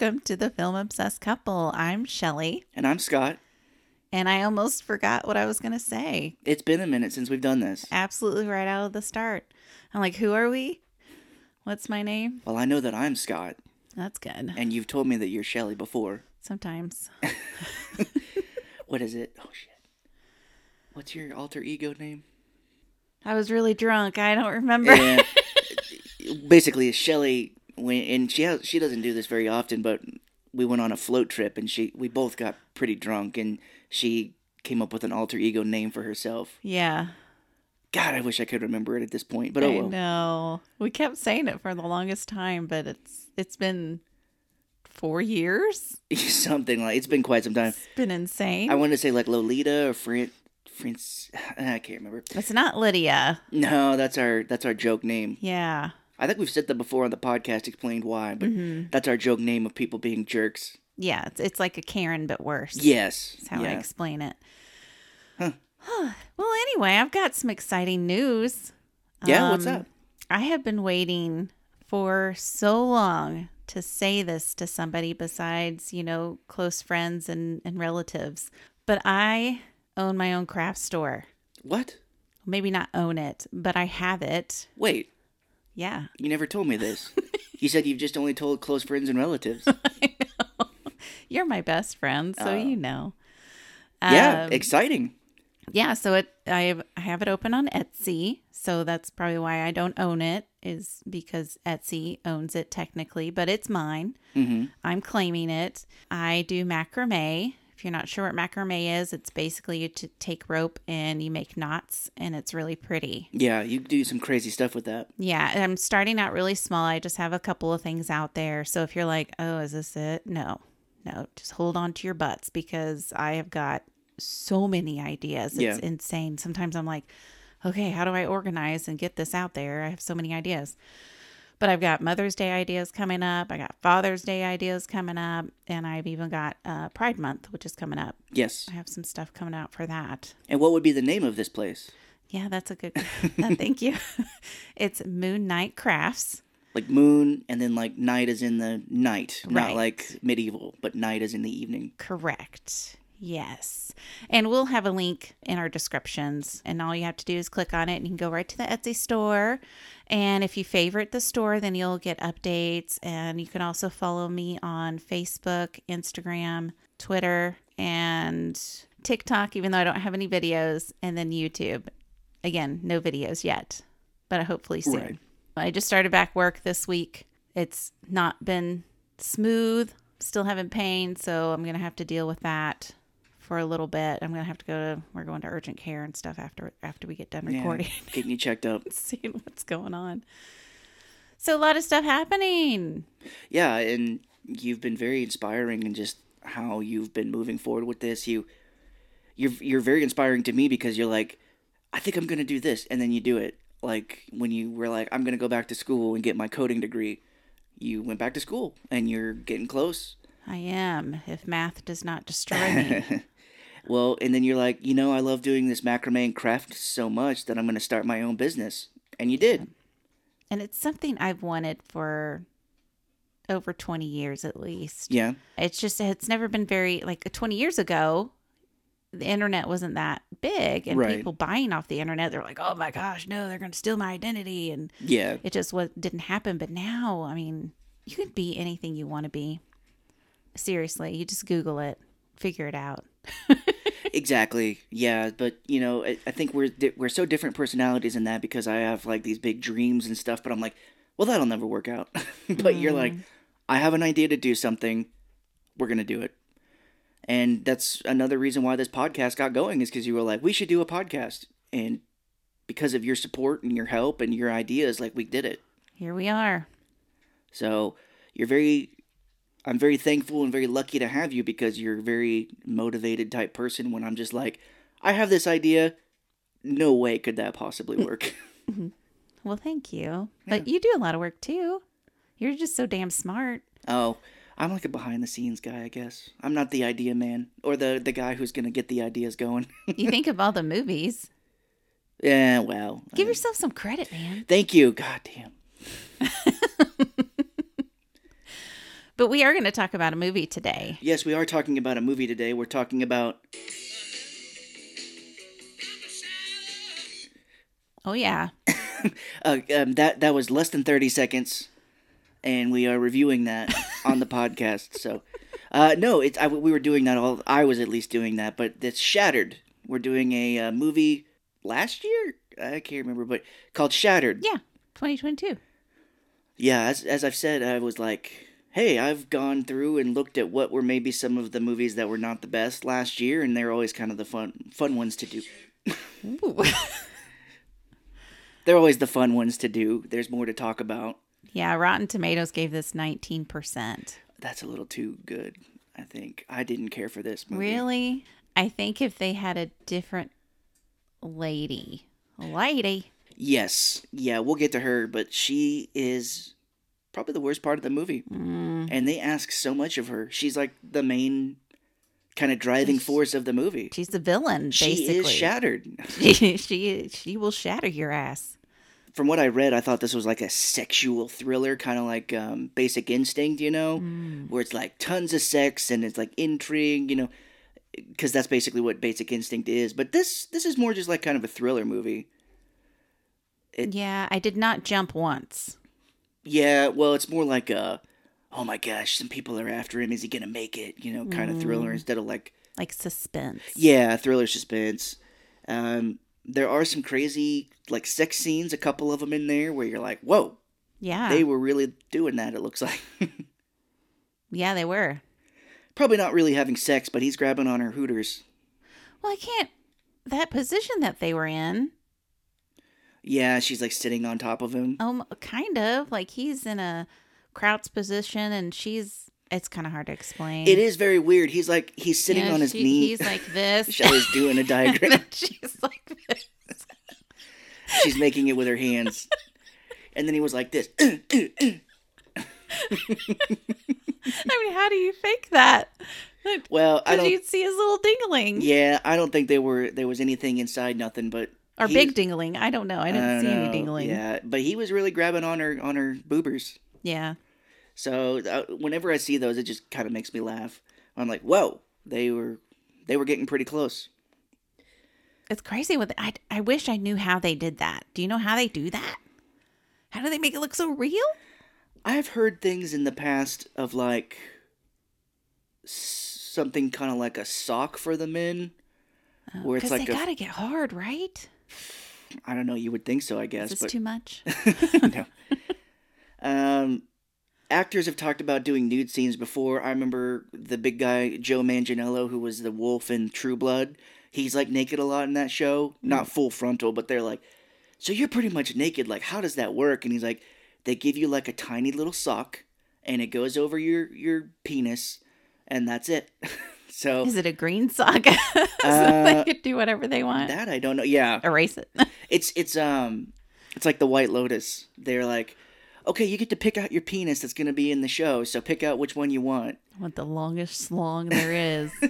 Welcome to the Film Obsessed Couple. I'm Shelley, And I'm Scott. and I almost forgot what I was going to say. It's been a minute since we've done this. Absolutely right out of the start. I'm like, who are we? What's my name? Well, I know that I'm Scott, That's good. and you've told me that you're Shelley before. Sometimes. What is it? Oh, shit. What's your alter ego name? I was really drunk. I don't remember. Basically, Shelley, when, and she has, she doesn't do this very often, but we went on a float trip, and she we both got pretty drunk, and she came up with an alter ego name for herself. yeah. God, I wish I could remember it at this point, but oh well. know. We kept saying it for the longest time, but it's it's been four years. Something like it's been quite some time. It's been insane. I wanted to say like Lolita or Fran, Franc. I can't remember. it's not Lydia. No, that's our that's our joke name. Yeah. I think we've said that before on the podcast, explained why, but Mm-hmm. that's our joke name of people being jerks. Yeah. It's, it's like a Karen, but worse. Yes. That's how I explain it. Huh. well, anyway, I've got some exciting news. Yeah, what's Um, up? I have been waiting for so long to say this to somebody besides, you know, close friends and, and relatives. But I own my own craft store. What? Maybe not own it, but I have it. Wait, Yeah. you never told me this. you said you've just only told close friends and relatives. You're my best friend, so Oh. you know. yeah, Um, exciting. yeah so it I have, I have it open on etsy so that's probably why i don't own it is because etsy owns it technically but it's mine hmm i'm claiming it i do macrame if you're not sure what macrame is it's basically you to take rope and you make knots and it's really pretty. Yeah, you do some crazy stuff with that. yeah i'm starting out really small. I just have a couple of things out there. So if you're like oh is this it? No no just hold on to your butts because i have got so many ideas. It's Yeah. insane. Sometimes i'm like okay how do i organize and get this out there? I have so many ideas but i've got mother's day ideas coming up i got father's day ideas coming up and i've even got uh, pride month which is coming up Yes. i have some stuff coming out for that And what would be the name of this place? yeah that's a good uh, thank you it's moon night crafts Like moon, and then like night is in the night, Right. not like medieval, but night is in the evening. Correct. Yes. And we'll have a link in our descriptions. And all you have to do is click on it and you can go right to the Etsy store. And if you favorite the store, then you'll get updates. And you can also follow me on Facebook, Instagram, Twitter, and TikTok, even though I don't have any videos. And then YouTube. Again, no videos yet, but hopefully soon. Right. I just started back work this week. It's not been smooth. Still having pain, so I'm gonna have to deal with that for a little bit. I'm gonna have to go to we're going to urgent care and stuff after after we get done Yeah, recording, getting you checked up. seeing what's going on. So a lot of stuff happening. Yeah, and you've been very inspiring in just how you've been moving forward with this. You you're you're very inspiring to me because you're like, I think I'm gonna do this, and then you do it. Like when you were like, I'm gonna go back to school and get my coding degree, you went back to school and you're getting close. I am. If math does not destroy me, Well, and then you're like, you know, I love doing this macrame and craft so much that I'm gonna start my own business, and you did. and it's something I've wanted for over 20 years at least. Yeah, It's just it's never been very like 20 years ago. The internet wasn't that big, and Right. people buying off the internet, they're like, "Oh my gosh, no, they're going to steal my identity," and yeah, it just was didn't happen. But now, I mean, you can be anything you want to be. Seriously, you just Google it, figure it out. exactly. Yeah, but you know, I, I think we're di- we're so different personalities in that because I have like these big dreams and stuff, but I'm like, well, that'll never work out. but you're like, mm. I have an idea to do something, we're gonna do it, and that's another reason why this podcast got going is because you were like, we should do a podcast, and because of your support and your help and your ideas, like we did it. Here we are. So you're very, I'm very thankful and very lucky to have you because you're a very motivated type person. When I'm just like, I have this idea, no way could that possibly mm-hmm. work. Well, thank you. But you do a lot of work too. You're just so damn smart. oh, I'm like a behind the scenes guy, I guess. I'm not the idea man or the the guy who's gonna get the ideas going. You think of all the movies. yeah, well, Give yourself some credit, man. thank you. God damn. But we are going to talk about a movie today. Yes, we are talking about a movie today. We're talking about Oh yeah. uh, um, that that was less than 30 seconds and we are reviewing that on the podcast. So uh, no, it's I, we were doing that all I was at least doing that, but it's Shattered. We're doing a uh, movie last year. I can't remember, but called Shattered. Yeah. 2022. Yeah, as as I've said, I was like, hey, I've gone through and looked at what were maybe some of the movies that were not the best last year, and they're always kind of the fun fun ones to do. They're always the fun ones to do. There's more to talk about. yeah, Rotten Tomatoes gave this 19%. That's a little too good. I think I didn't care for this movie. Really? I think if they had a different lady, lady, Yes, yeah, we'll get to her, but she is probably the worst part of the movie, mm, and they ask so much of her. She's like the main kind of driving force of the movie. she's the villain, She basically. is shattered. she, she she will shatter your ass. From what I read, I thought this was like a sexual thriller, kind of like um, Basic Instinct, you know, Mm. where it's like tons of sex and it's like intrigue, you know, because that's basically what Basic Instinct is. But this this is more just like kind of a thriller movie. It- Yeah, I did not jump once. Yeah, well, it's more like a, oh my gosh, some people are after him. Is he gonna make it? You know, kind of thriller instead of like, Like suspense. yeah, thriller suspense. Um, there are some crazy like sex scenes, a couple of them in there where you're like, whoa, Yeah. they were really doing that. It looks like yeah, they were. probably not really having sex, but he's grabbing on her hooters. Well, I can't. That position that they were in, Yeah, she's like sitting on top of him. um, kind of like he's in a crouch position and she's. It's kind of hard to explain. It is very weird. He's like he's sitting Yeah, on his she- knee. He's like this. Shelley's doing a diagram. she's like this. she's making it with her hands, and then he was like this. I mean, how do you fake that? well, I don't. you'd see his little dingling. Yeah, I don't think there were there was anything inside nothing but Or he big dingling. I don't know. I I didn't don't see any know, dingling. Yeah, but he was really grabbing on her on her boobers. Yeah. So uh, whenever I see those, it just kind of makes me laugh. I'm like, whoa, they were they were getting pretty close. It's crazy. With I, I wish I knew how they did that. Do you know how they do that? How do they make it look so real? I've heard things in the past of like something kind of like a sock for the men, where it's Because like they a, gotta get hard, right? I don't know. You would think so, I Is guess, this but too much? no. Um, actors have talked about doing nude scenes before. I remember the big guy Joe Manganiello, who was the wolf in True Blood. He's like naked a lot in that show, not full frontal, but they're like, "So you're pretty much naked. Like, how does that work?" And he's like, "They give you like a tiny little sock, and it goes over your your penis, and that's it." so Is it a green sock? so Uh, they could do whatever they want. that I don't know. Yeah, Erase it. It's it's um it's like the White Lotus. They're like, okay, you get to pick out your penis that's gonna be in the show, so pick out which one you want. What the longest slong there is.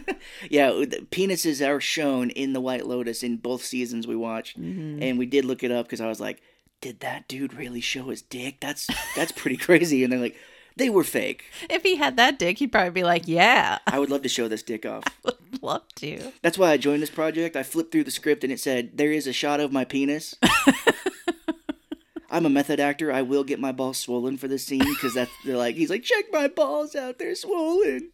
Yeah, the penises are shown in the White Lotus in both seasons we watched, Mhm. and we did look it up because I was like, did that dude really show his dick? That's that's pretty crazy. And they're like, they were fake. If he had that dick, he'd probably be like, "Yeah, I would love to show this dick off. I would love to." That's why I joined this project. I flipped through the script and it said, there is a shot of my penis. I'm a method actor. I will get my balls swollen for this scene because that's they're like he's like check my balls out. They're swollen.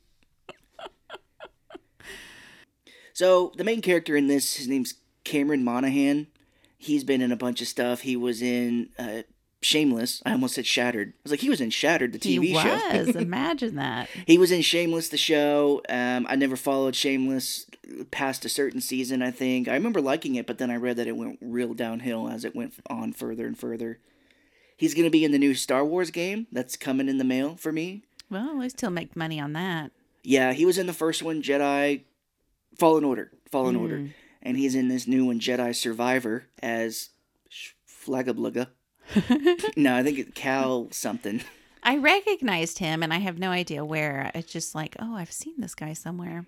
so the main character in this, his name's Cameron Monaghan. He's been in a bunch of stuff. He was in uh, Shameless. I almost said Shattered. I was like he was in Shattered, the TV he show. was. Imagine that. He was in Shameless, the show. Um, I never followed Shameless past a certain season, I think. I remember liking it, but then I read that it went real downhill as it went on further and further. He's going to be in the new Star Wars game that's coming in the mail for me. Well, at least he'll make money on that. Yeah, he was in the first one, Jedi Fallen Order. Fallen Order. Mm. And he's in this new one, Jedi Survivor, as Flagabluga. no, I think it's Cal something. I recognized him, and I have no idea where. It's just like, oh, I've seen this guy somewhere.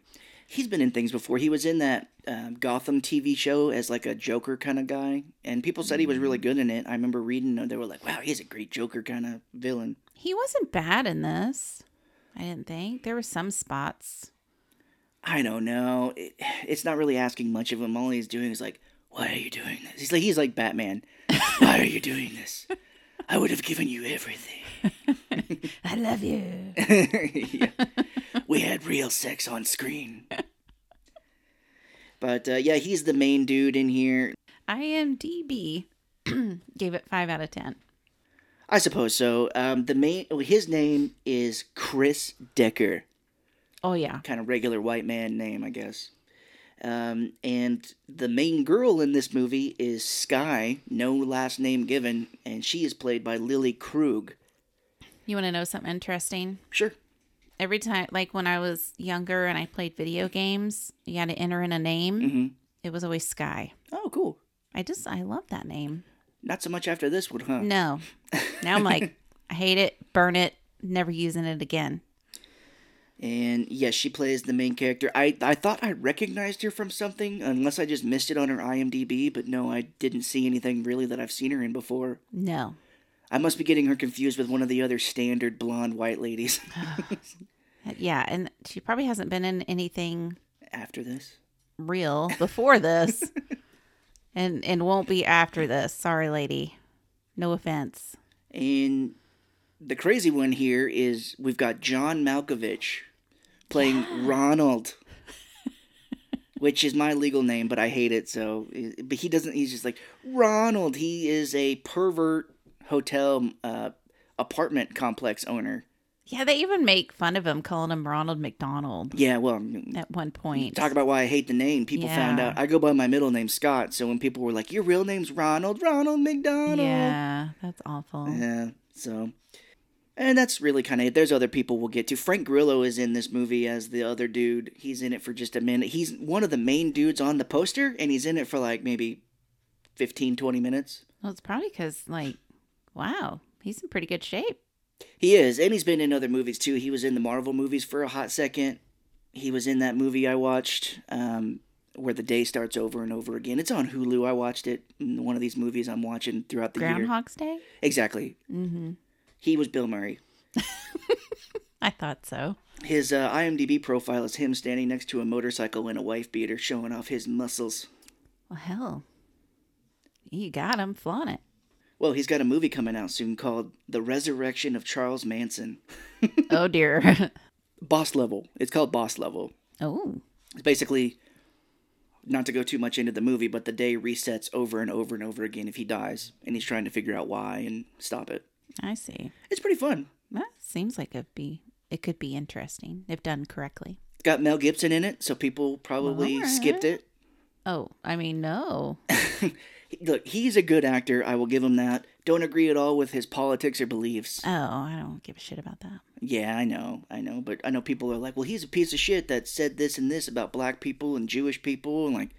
He's been in things before. He was in that um, Gotham TV show as like a Joker kind of guy, and people said he was really good in it. I remember reading, and they were like, "Wow, he's a great Joker kind of villain." He wasn't bad in this. I didn't think there were some spots. I don't know. It, it's not really asking much of him. All he's doing is like, "Why are you doing this?" He's like, he's like Batman. Why are you doing this? I would have given you everything. I love you. Yeah. We had real sex on screen. But uh, yeah, he's the main dude in here. IMDb gave it five out of ten. I suppose so. Um, the main, oh, his name is Chris Decker. Oh yeah, kind of regular white man name, I guess. Um, and the main girl in this movie is Sky, no last name given, and she is played by Lily Krug. you want to know something interesting? Sure. Every time, like when I was younger and I played video games, you had to enter in a name. hmm It was always Sky. Oh, cool. I just I love that name. Not so much after this one, huh? No, now I'm like I hate it, burn it, never using it again. And yes, she plays the main character. I I thought I recognized her from something, unless I just missed it on her IMDb. But no, I didn't see anything really that I've seen her in before. No, I must be getting her confused with one of the other standard blonde white ladies. yeah, and she probably hasn't been in anything after this. real before this, and and won't be after this. Sorry, lady. No offense. And the crazy one here is we've got John Malkovich playing Ronald, which is my legal name, but I hate it. So, but he doesn't. He's just like Ronald. He is a pervert hotel uh, apartment complex owner. Yeah, they even make fun of him, calling him Ronald McDonald Yeah, well, at one point. talk about why I hate the name. People found out I go by my middle name Scott. So when people were like, "Your real name's Ronald, Ronald McDonald," Yeah, that's awful. Yeah, so. And that's really kind of it. There's other people we'll get to. Frank Grillo is in this movie as the other dude. He's in it for just a minute. He's one of the main dudes on the poster, and he's in it for like maybe 15, 20 minutes. Well, it's probably because, like, wow, he's in pretty good shape. He is, and he's been in other movies too. He was in the Marvel movies for a hot second. He was in that movie I watched, um, where the day starts over and over again. It's on Hulu. I watched it. in One of these movies I'm watching throughout the year. Groundhog's Day? Exactly. Mm-hmm. He was Bill Murray. I thought so. His uh, IMDb profile is him standing next to a motorcycle in a wife beater, showing off his muscles. Well, hell, you got him. Flaunt it. Well, he's got a movie coming out soon called The Resurrection of Charles Manson. oh, dear. Boss Level. It's called Boss Level. oh, It's basically, not to go too much into the movie, but the day resets over and over and over again if he dies, and he's trying to figure out why and stop it. I see. It's pretty fun. That seems like it'd be it could be interesting if done correctly. It's got Mel Gibson in it, so people probably Alright. skipped it. Oh, I mean, no. Look, he's a good actor. I will give him that. Don't agree at all with his politics or beliefs. Oh, I don't give a shit about that. Yeah, I know, I know, but I know people are like, well, he's a piece of shit that said this and this about black people and Jewish people, and like,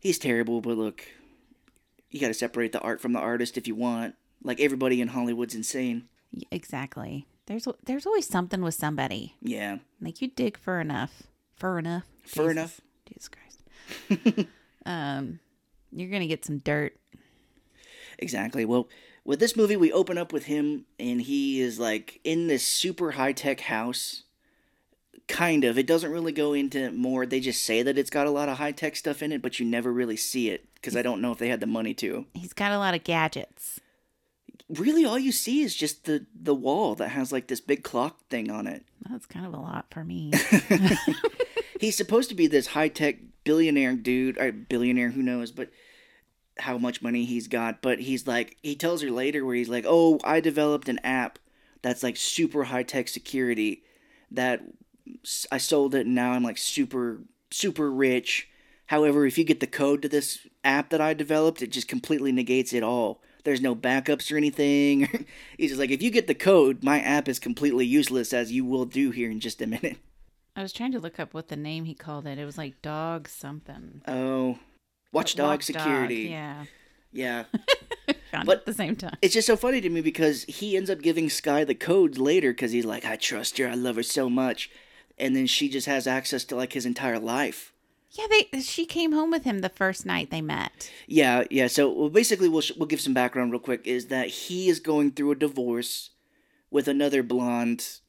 he's terrible. But look, you got to separate the art from the artist if you want. Like everybody in Hollywood's insane. Exactly. There's there's always something with somebody. Yeah, Like you dig for enough, for enough, Fur Jesus- enough? Jesus Christ. um, you're gonna get some dirt. exactly. Well, with this movie, we open up with him, and he is like in this super high tech house. Kind of. It doesn't really go into more. They just say that it's got a lot of high tech stuff in it, but you never really see it because I don't know if they had the money to. He's got a lot of gadgets. Really all you see is just the the wall that has like this big clock thing on it. That's kind of a lot for me. He's supposed to be this high tech billionaire dude, or billionaire, who knows, but how much money he's got. But he's like, he tells her later where he's like, oh, I developed an app that's like super high tech security that I sold it and now I'm like super, super rich. However, if you get the code to this app that I developed, it just completely negates it all. There's no backups or anything. He's just like, if you get the code, my app is completely useless, as you will do here in just a minute. I was trying to look up what the name he called it. It was like dog something. Oh, Watchdog Watchdog, Security. Yeah, Yeah. But- at the same time. It's just so funny to me because he ends up giving Sky the codes later because he's like, I trust her, I love her so much. And then she just has access to like his entire life. Yeah, they. She came home with him the first night they met. Yeah, yeah. So well, basically, we'll we'll give some background real quick. Is that he is going through a divorce with another blonde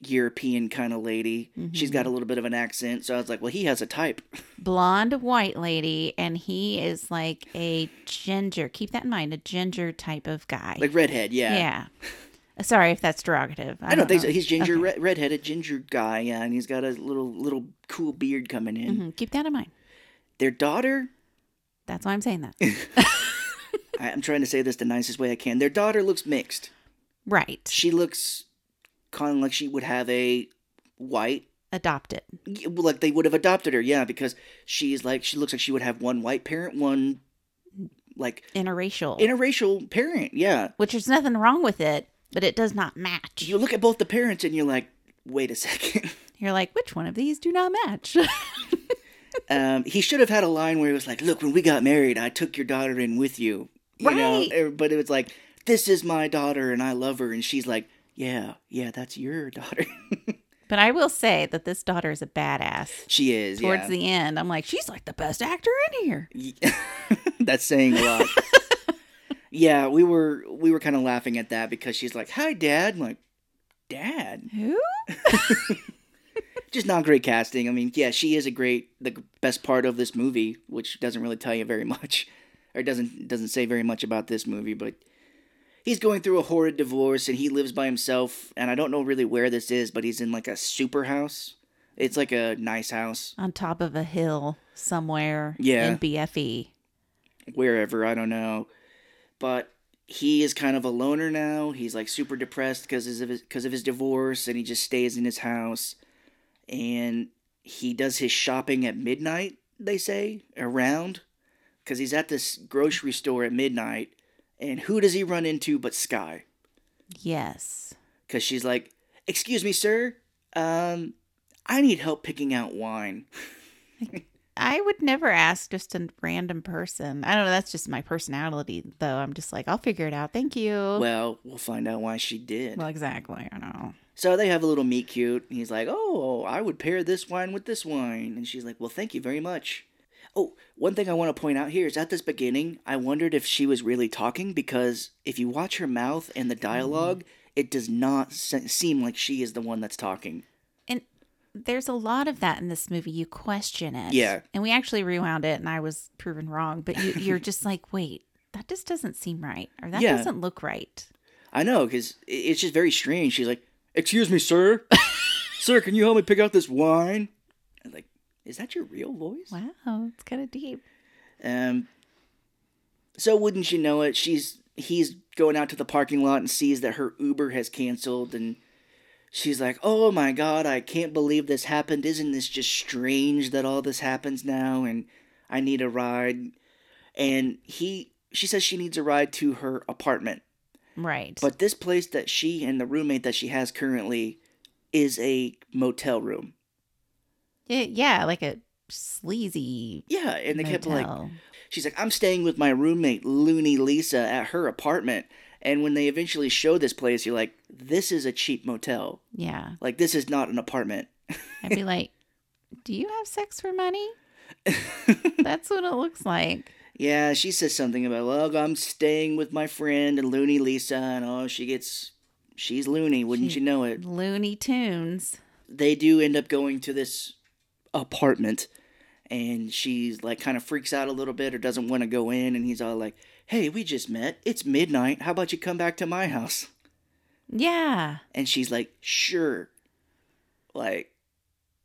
European kind of lady. Mm-hmm. She's got a little bit of an accent, so I was like, well, he has a type. Blonde white lady, and he is like a ginger. Keep that in mind, a ginger type of guy. Like redhead, yeah. yeah. Sorry if that's derogative. I, I don't think know. so. He's ginger, Okay. red, redheaded ginger guy, yeah, and he's got a little little cool beard coming in. Mhm, Keep that in mind. Their daughter, That's why I'm saying that. I'm trying to say this the nicest way I can. Their daughter looks mixed. right. She looks kind of like she would have a white, Adopted. like they would have adopted her, yeah, because she's like she looks like she would have one white parent, one like Interracial. interracial parent, yeah. which there's nothing wrong with it, but it does not match. You look at both the parents and you're like, wait a second. You're like, which one of these do not match? um, he should have had a line where he was like, "Look, when we got married, I took your daughter in with you." You Right. Er, but it was like, "This is my daughter, and I love her," and she's like, "Yeah, yeah, that's your daughter." but I will say that this daughter is a badass. she is. Towards yeah. the end, I'm like, she's like the best actor in here. that's saying a lot. Yeah, we were we were kind of laughing at that because she's like, "Hi, Dad." I'm like, "Dad." Who? Just not great casting. I mean, yeah, she is a great, the best part of this movie, which doesn't really tell you very much, or doesn't doesn't say very much about this movie. But he's going through a horrid divorce, and he lives by himself. And I don't know really where this is, but he's in like a super house. It's like a nice house, On top of a hill somewhere Yeah. in. BFE. wherever I don't know. But he is kind of a loner now. He's like super depressed because of his because of his divorce, and he just stays in his house. And he does his shopping at midnight. They say around because he's at this grocery store at midnight. And who does he run into but Sky? Yes. Because she's like, "Excuse me, sir. Um, I need help picking out wine." I would never ask just a random person. I don't know. That's just my personality, though. I'm just like, I'll figure it out. Thank you. Well, we'll find out why she did. Well, exactly. I know. So they have a little meet cute. He's like, "Oh, I would pair this wine with this wine," and she's like, "Well, thank you very much." Oh, one thing I want to point out here is at this beginning, I wondered if she was really talking because if you watch her mouth and the dialogue, mm. it does not se- seem like she is the one that's talking. There's a lot of that in this movie. You question it. Yeah. And we actually rewound it, and I was proven wrong. But you, you're just like, wait, that just doesn't seem right, or that Yeah. doesn't look right. I know because it's just very strange. She's like, "Excuse me, sir, sir, can you help me pick out this wine?" I'm like, "Is that your real voice?" Wow, it's kind of deep. Um. So wouldn't you know it? She's he's going out to the parking lot and sees that her Uber has canceled, and she's like, "Oh my god, I can't believe this happened! Isn't this just strange that all this happens now?" And I need a ride. And he, she says she needs a ride to her apartment, Right. but this place that she and the roommate that she has currently is a motel room. yeah, yeah, like a sleazy Yeah, and they kept like. She's like, I'm staying with my roommate, Loony Lisa, at her apartment. And when they eventually show this place, you're like, this is a cheap motel. yeah. Like, this is not an apartment. I'd be like, do you have sex for money? That's what it looks like. yeah, she says something about, well, I'm staying with my friend, Loony Lisa. And oh, she gets, she's loony, wouldn't She- you know it? Looney Tunes. They do end up going to this apartment. And she's like, kind of freaks out a little bit or doesn't want to go in. And he's all like, hey, we just met. It's midnight. How about you come back to my house? Yeah. And she's like, sure. Like,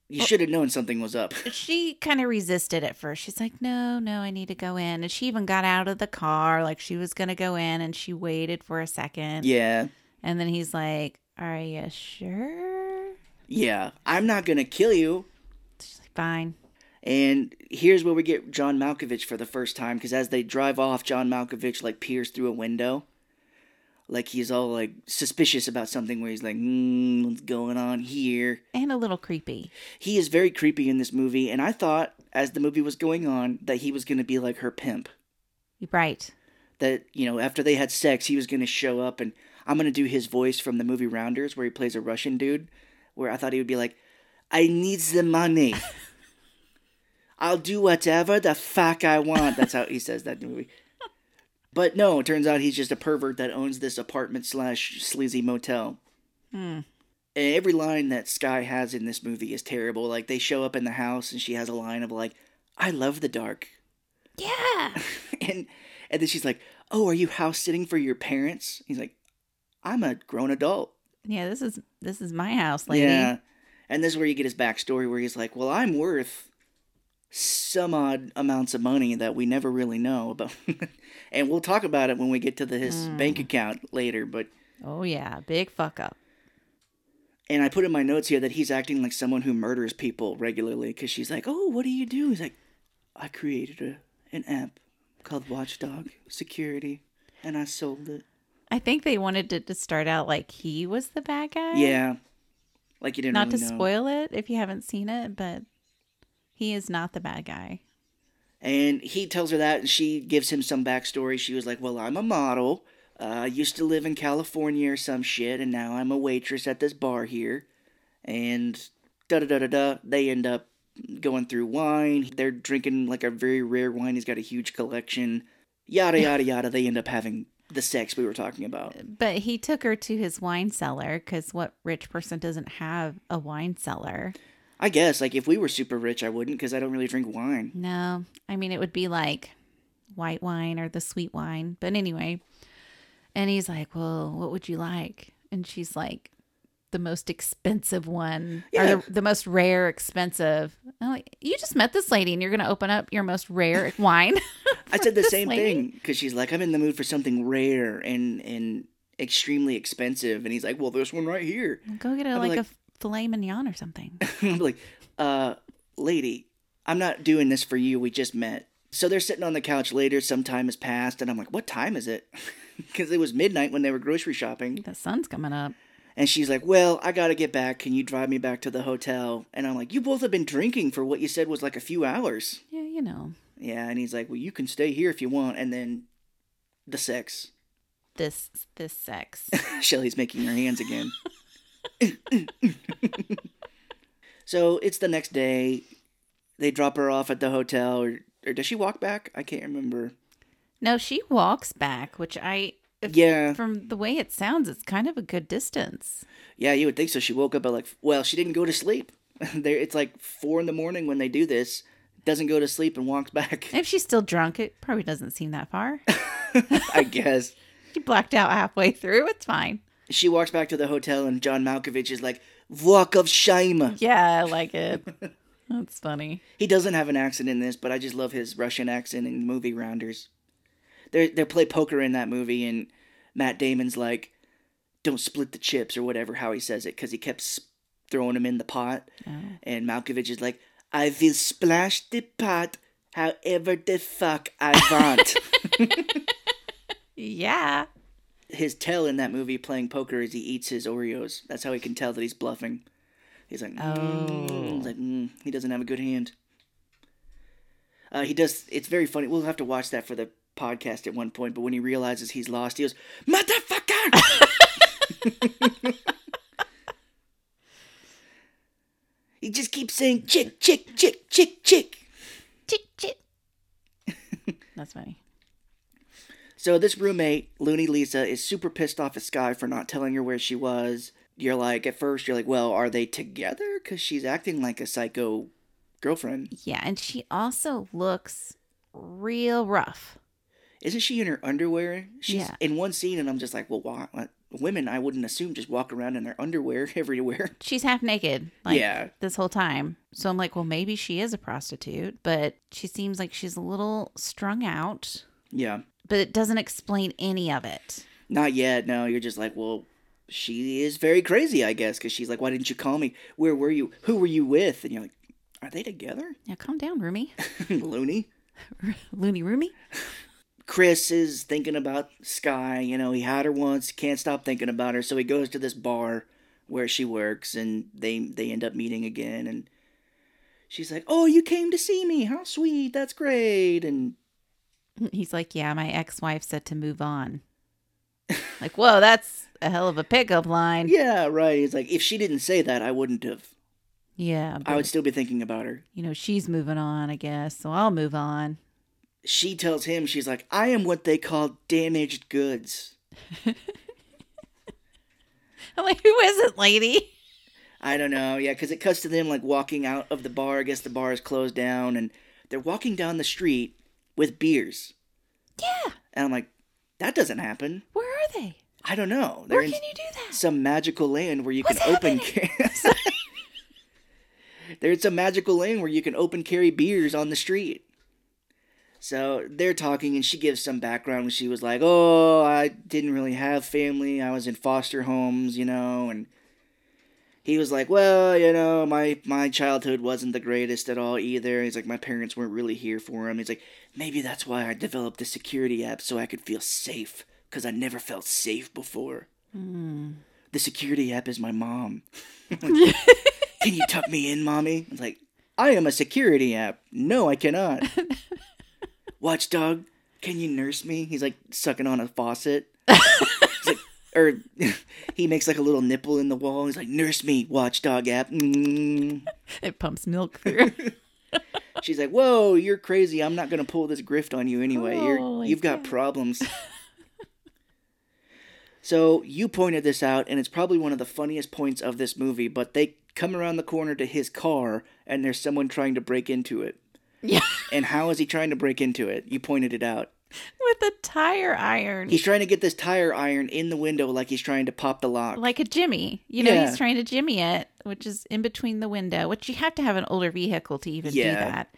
you should have known something was up. She kind of resisted at first. She's like, no, no, I need to go in. And she even got out of the car like she was going to go in and she waited for a second. yeah. And then he's like, are you sure? Yeah. I'm not going to kill you. She's like, fine. And here's where we get John Malkovich for the first time because as they drive off, John Malkovich like peers through a window. Like he's all like suspicious about something where he's like, hmm, what's going on here? And a little creepy. He is very creepy in this movie. And I thought as the movie was going on that he was going to be like her pimp. Right. that you know after they had sex he was going to show up and i'm going to do his voice from the movie rounders where he plays a russian dude where i thought he would be like i need the money i'll do whatever the fuck i want that's how he says that in the movie but no it turns out he's just a pervert that owns this apartment slash sleazy motel Hmm. And every line that Sky has in this movie is terrible. Like they show up in the house and she has a line of like, "I love the dark," Yeah. and and then she's like, "Oh, are you house sitting for your parents?" He's like, "I'm a grown adult." Yeah, this is this is my house, lady. Yeah, and this is where you get his backstory, where he's like, "Well, I'm worth some odd amounts of money that we never really know about," and we'll talk about it when we get to the, his hmm. bank account later. But Oh yeah, big fuck up. and I put in my notes here that he's acting like someone who murders people regularly because she's like, "Oh, what do you do?" He's like, "I created a an app called Watchdog Security, and I sold it." I think they wanted it to start out like he was the bad guy. Yeah, like you didn't Not really to know. spoil it if you haven't seen it, but he is not the bad guy. And he tells her that, and she gives him some backstory. She was like, Well, I'm a model. Uh, I used to live in California or some shit, and now I'm a waitress at this bar here. And da da da da da. They end up going through wine. They're drinking like a very rare wine. He's got a huge collection. Yada, yada, yada. They end up having the sex we were talking about. But he took her to his wine cellar because what rich person doesn't have a wine cellar? I guess, like, if we were super rich, I wouldn't because I don't really drink wine. No, I mean it would be like white wine or the sweet wine. But anyway, and he's like, "Well, what would you like?" And she's like, "The most expensive one, Yeah. or the, the most rare, expensive." I'm like, "You just met this lady, and you're gonna open up your most rare wine." I said the same lady? thing because she's like, I'm in the mood for something rare and and extremely expensive, and he's like, Well, this one right here. Go get a like, like- a filet mignon or something. I'm like, uh, lady, I'm not doing this for you. We just met. So they're sitting on the couch later. Some time has passed, and I'm like, What time is it? Because it was midnight when they were grocery shopping. the sun's coming up. And she's like, Well, I gotta get back. Can you drive me back to the hotel? And I'm like, You both have been drinking for what you said was like a few hours. Yeah, you know Yeah, and he's like, Well, you can stay here if you want. And then the sex. this this sex. Shelley's making her hands again. So it's the next day. They drop her off at the hotel, or, or does she walk back? I can't remember. no, she walks back, which I. If, Yeah, From the way it sounds, it's kind of a good distance. yeah, you would think so. She woke up at like, well, she didn't go to sleep. there, it's like four in the morning when they do this. Doesn't go to sleep and walks back. If she's still drunk, it probably doesn't seem that far. I guess she blacked out halfway through. It's fine. She walks back to the hotel, and John Malkovich is like, "Walk of shame." Yeah, I like it. That's funny. He doesn't have an accent in this, but I just love his Russian accent in movie rounders. They they play poker in that movie, and Matt Damon's like, "Don't split the chips" or whatever how he says it, because he kept throwing them in the pot, Oh. and Malkovich is like, "I will splash the pot however the fuck I want." Yeah. His tell in that movie playing poker is he eats his Oreos. That's how he can tell that he's bluffing. He's like, mm. He's like, mm, he doesn't have a good hand. Uh, he does. It's very funny. We'll have to watch that for the podcast at one point. But when he realizes he's lost, he goes, "Motherfucker!" he just keeps saying, "Chick, chick, chick, chick, chick." chick, chit. That's funny. So this roommate, Looney Lisa, is super pissed off at Sky for not telling her where she was. You're like, at first, you're like, well, are they together? Because she's acting like a psycho girlfriend. Yeah, and she also looks real rough. Isn't she in her underwear? She's Yeah. in one scene, and I'm just like, well, why? what- Women, I wouldn't assume, just walk around in their underwear everywhere. She's half naked. Like, Yeah. This whole time. So I'm like, well, maybe she is a prostitute, but she seems like she's a little strung out, Yeah. But it doesn't explain any of it. Not yet. No, you're just like, well, she is very crazy, I guess, because she's like, why didn't you call me? Where were you? Who were you with? And you're like, are they together? Yeah, calm down, Roomy. Looney? Loony Roomy. Chris is thinking about Sky. You know, he had her once, can't stop thinking about her. So he goes to this bar where she works, and they they end up meeting again. And she's like, "Oh, you came to see me? How sweet! That's great!" And He's like, yeah, my ex-wife said to move on. like, whoa, that's a hell of a pickup line. yeah, right. He's like, if she didn't say that, I wouldn't have. Yeah, I would still be thinking about her. you know, she's moving on, I guess, so I'll move on. She tells him, she's like, "I am what they call damaged goods." I'm like, who is it, lady? I don't know. Yeah, because it cuts to them like walking out of the bar. I guess the bar is closed down, and they're walking down the street with beers. Yeah. And I'm like, that doesn't happen. Where are they? I don't know. They're Where can you do that? some magical land where you What's can open. Cans. There's a magical land where you can open carry beers on the street. So they're talking, and she gives some background. She was like, "Oh, I didn't really have family. I was in foster homes, you know." And he was like, "Well, you know, my my childhood wasn't the greatest at all either." He's like, "My parents weren't really here for him." He's like, "Maybe that's why I developed the security app so I could feel safe, because I never felt safe before." Hmm. The security app is my mom. Can you tuck me in, mommy? I was like, I am a security app. No, I cannot. Watchdog, can you nurse me? He's like sucking on a faucet. Or he makes like a little nipple in the wall. He's like, nurse me, watchdog app. Mm. It pumps milk through. She's like, whoa, you're crazy. I'm not gonna pull this grift on you anyway. you're, you've got problems. so you pointed this out, and it's probably one of the funniest points of this movie. But they come around the corner to his car, and there's someone trying to break into it. yeah. And how is he trying to break into it? You pointed it out. With a tire iron. He's trying to get this tire iron in the window like he's trying to pop the lock. like a jimmy. You know, Yeah. he's trying to jimmy it, which is in between the window, which you have to have an older vehicle to even do that.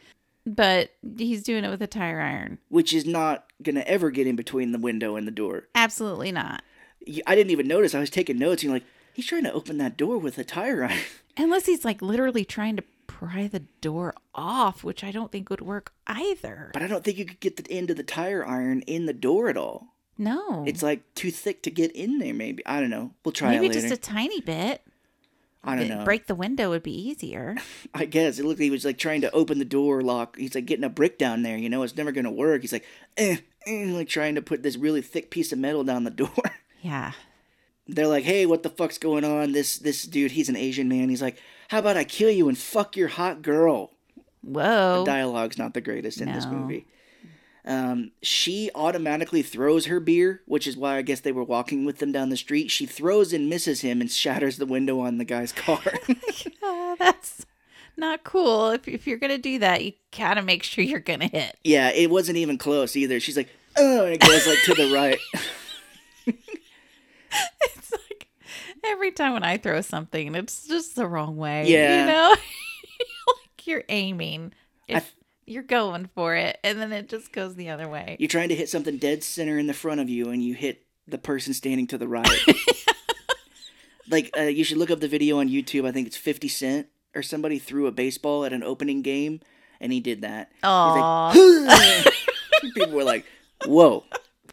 But he's doing it with a tire iron. which is not gonna ever get in between the window and the door. Absolutely not. I didn't even notice. I was taking notes. And you're like, he's trying to open that door with a tire iron. Unless he's like literally trying to pry the door off, which I don't think would work either. But I don't think you could get the end of the tire iron in the door at all. No. It's like too thick to get in there. Maybe I don't know. We'll try Maybe it later. just a tiny bit. I don't know. Break the window would be easier. I guess it looked like he was like trying to open the door lock. He's like getting a brick down there. You know, it's never gonna work. He's like, eh, eh, like trying to put this really thick piece of metal down the door. Yeah. They're like, hey, what the fuck's going on? This this dude, he's an Asian man. He's like, how about I kill you and fuck your hot girl? Whoa. dialogue's not the greatest in this movie. Um, she automatically throws her beer, which is why I guess they were walking with them down the street. She throws and misses him and shatters the window on the guy's car. Uh, that's not cool. If, if you're going to do that, you got to make sure you're going to hit. yeah, it wasn't even close either. She's like, oh, and it goes like to the right. It's like every time when I throw something, it's just the wrong way. Yeah. You know? like you're aiming. If you're going for it, and then it just goes the other way. You're trying to hit something dead center in the front of you, and you hit the person standing to the right. like, uh, you should look up the video on YouTube. I think it's 50 Cent or somebody threw a baseball at an opening game, and he did that. Oh, People were like, whoa.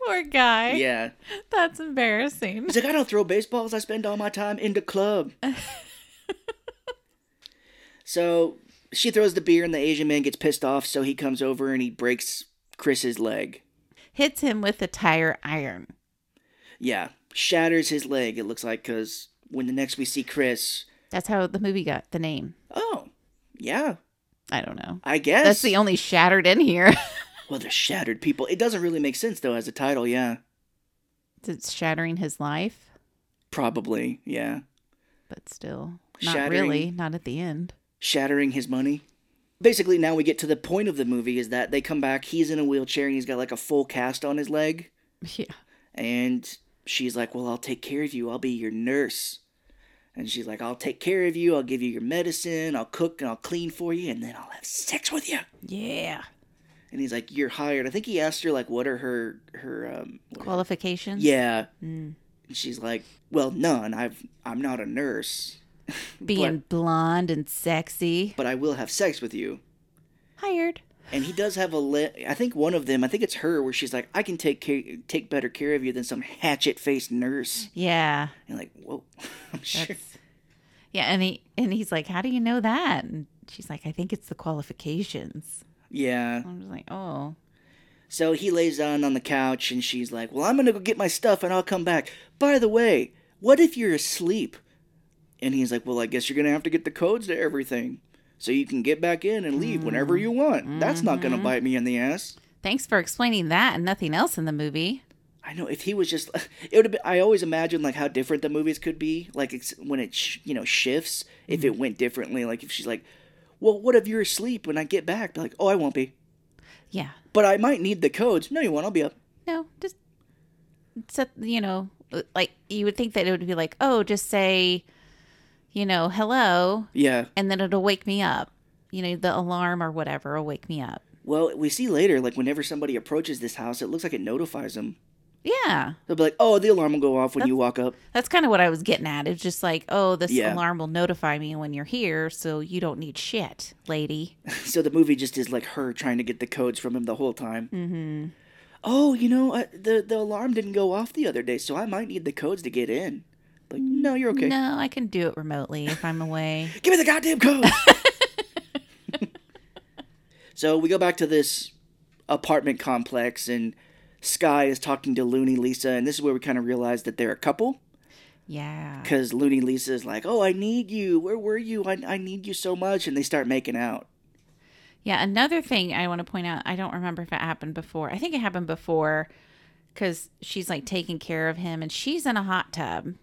Poor guy. Yeah. That's embarrassing. He's like, I don't throw baseballs. I spend all my time in the club. so she throws the beer, and the Asian man gets pissed off. So he comes over and he breaks Chris's leg. Hits him with a tire iron. Yeah, shatters his leg. It looks like because when the next we see Chris, That's how the movie got the name. oh, yeah, I don't know. I guess That's the only shattered in here. well, they're shattered people. It doesn't really make sense though as a title. Yeah, it's shattering his life, probably. Yeah, but still, not Shattering- really. Not at the end. shattering his money. Basically, now we get to the point of the movie is that they come back. He's in a wheelchair and he's got like a full cast on his leg. Yeah. And she's like, Well, I'll take care of you. I'll be your nurse. And she's like, I'll take care of you. I'll give you your medicine. I'll cook and I'll clean for you. And then I'll have sex with you. Yeah. And he's like, You're hired. I think he asked her, like, what are her, her, um, Qualifications. yeah. Mm. And she's like, Well, none. I've, I'm not a nurse, Being blonde and sexy. but I will have sex with you. Hired. And he does have a I think one of them, I think it's her, where she's like, I can take care, take better care of you than some hatchet faced nurse. Yeah. And like, whoa, I'm sure. That's, yeah, and he and he's like, "How do you know that?" And she's like, "I think it's the qualifications." Yeah. I'm just like, "Oh, So he lays down on the couch and she's like, Well, I'm going to go get my stuff and I'll come back. By the way, what if you're asleep? And he's like, Well, I guess you're going to have to get the codes to everything so you can get back in and leave whenever you mm-hmm. want. That's not going to mm-hmm. bite me in the ass. thanks for explaining that and nothing else in the movie." I know if he was just, it would have been. I always imagine like how different the movies could be, like it's when it sh- you know shifts. If mm-hmm. it went differently, like if she's like, "Well, what if you're asleep when I get back?" Be like, "Oh, I won't be, Yeah. but I might need the codes." No, you won't. I'll be up. No, just set, you know, like you would think that it would be like, oh, just say, you know, hello, Yeah. and then it'll wake me up. You know, the alarm or whatever will wake me up. Well, we see later, like whenever somebody approaches this house, it looks like it notifies them. Yeah. They'll be like, "Oh, the alarm will go off when you walk up." That's kind of what I was getting at. It's just like, oh, this Yeah. alarm will notify me when you're here, so you don't need shit, lady. So the movie just is like her trying to get the codes from him the whole time. Mm-hmm. Oh, you know, uh, the the alarm didn't go off the other day, so I might need the codes to get in. Like, no, you're okay. No, I can do it remotely if I'm away. Give me the goddamn code. so we go back to this apartment complex, and Sky is talking to Looney Lisa, and this is where we kind of realize that they're a couple. Yeah. Because Looney Lisa is like, "Oh, I need you. Where were you? I I need you so much," and they start making out. Yeah, another thing I want to point out, I don't remember if it happened before. I think it happened before because she's like taking care of him and she's in a hot tub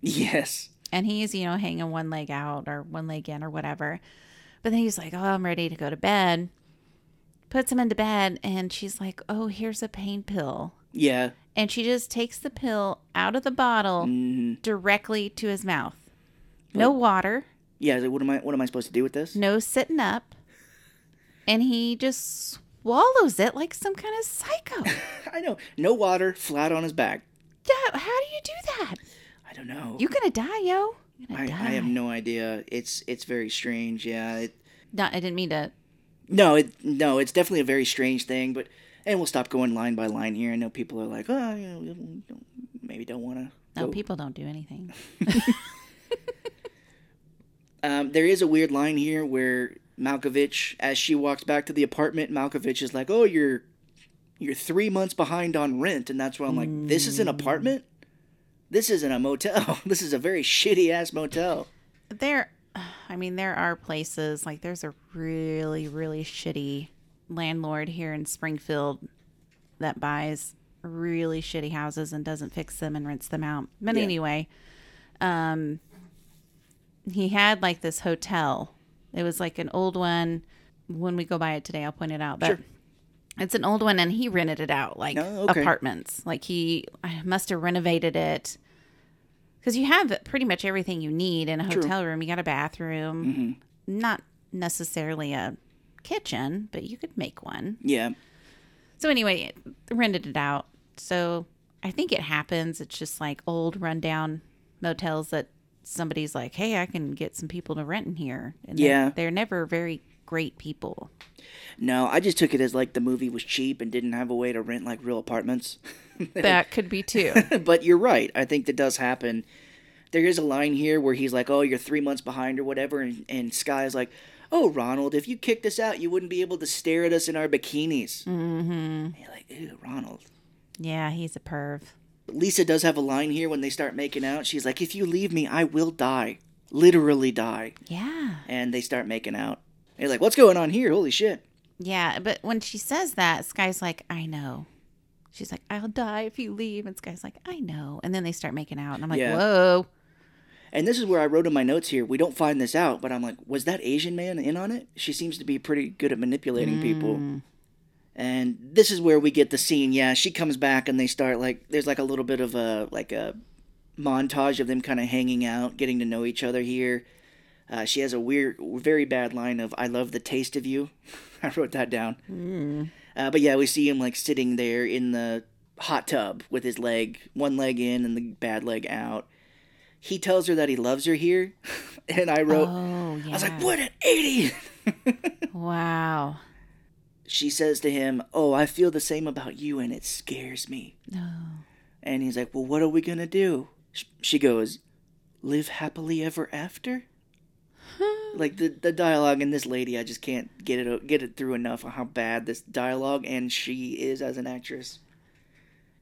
Yes. and he's, you know, hanging one leg out or one leg in or whatever. But then he's like, oh, I'm ready to go to bed. Puts him into bed and she's like, oh, here's a pain pill. Yeah. And she just takes the pill out of the bottle hmm directly to his mouth. No water, Yeah. so What am I? What am I supposed to do with this? no sitting up. And he just swallows it like some kind of psycho. I know. No water, flat on his back. Yeah, how do you do that? I don't know. You gonna die, yo? Gonna I, I have no idea. It's it's very strange. Yeah. It, No, I didn't mean to. No. It no. It's definitely a very strange thing. But and we'll stop going line by line here. I know people are like, oh, you know, don't- maybe don't want to. No, people don't do anything. Um, there is a weird line here where Malkovich, as she walks back to the apartment, Malkovich is like, "Oh, you're you're three months behind on rent," and that's why I'm like, "This is an apartment. This isn't a motel. this is a very shitty ass motel." There, I mean, there are places like there's a really, really shitty landlord here in Springfield that buys really shitty houses and doesn't fix them and rents them out. But Yeah. anyway, um, he had like this hotel. It was like an old one. When we go by it today, I'll point it out. But Sure. it's an old one, and he rented it out like Oh, okay. apartments. Like he I must have renovated it because you have pretty much everything you need in a True. hotel room. You got a bathroom, Mm-hmm. not necessarily a kitchen, but you could make one. Yeah, So anyway, rented it out. So I think it happens. It's just like old rundown motels that somebody's like, "Hey, I can get some people to rent in here." And they're- Yeah. they're never very great people. no, I just took it as like the movie was cheap and didn't have a way to rent like real apartments. That could be too. but you're right. I think that does happen. There is a line here where he's like, "Oh, you're three months behind or whatever," and, and Sky is like, "Oh, Ronald, if you kicked us out, you wouldn't be able to stare at us in our bikinis." Mm-hmm. You're like, "Ew, Ronald." yeah, he's a perv. Lisa does have a line here when they start making out. She's like, "If you leave me, I will die, literally die." Yeah. And they start making out. They're like, "What's going on here? Holy shit!" Yeah, but when she says that, Sky's like, I know. She's like, I'll die if you leave. And Sky's like, I know. And then they start making out. And I'm like, Yeah. whoa. And this is where I wrote in my notes here. We don't find this out, but I'm like, was that Asian man in on it? She seems to be pretty good at manipulating people. And this is where we get the scene. Yeah, she comes back and they start like there's like a little bit of a like a montage of them kind of hanging out, getting to know each other here. Uh, she has a weird, very bad line of "I love the taste of you." I wrote that down. Uh, but yeah, we see him like sitting there in the hot tub with his leg, one leg in and the bad leg out. He tells her that he loves her here, and I wrote, Oh, yeah. I was like, "What an idiot!" Wow. she says to him, "Oh, I feel the same about you, and it scares me." No. And he's like, "Well, what are we gonna do?" She goes, "Live happily ever after." Like the the dialogue in this lady, I just can't get it get it through enough of how bad this dialogue and she is as an actress.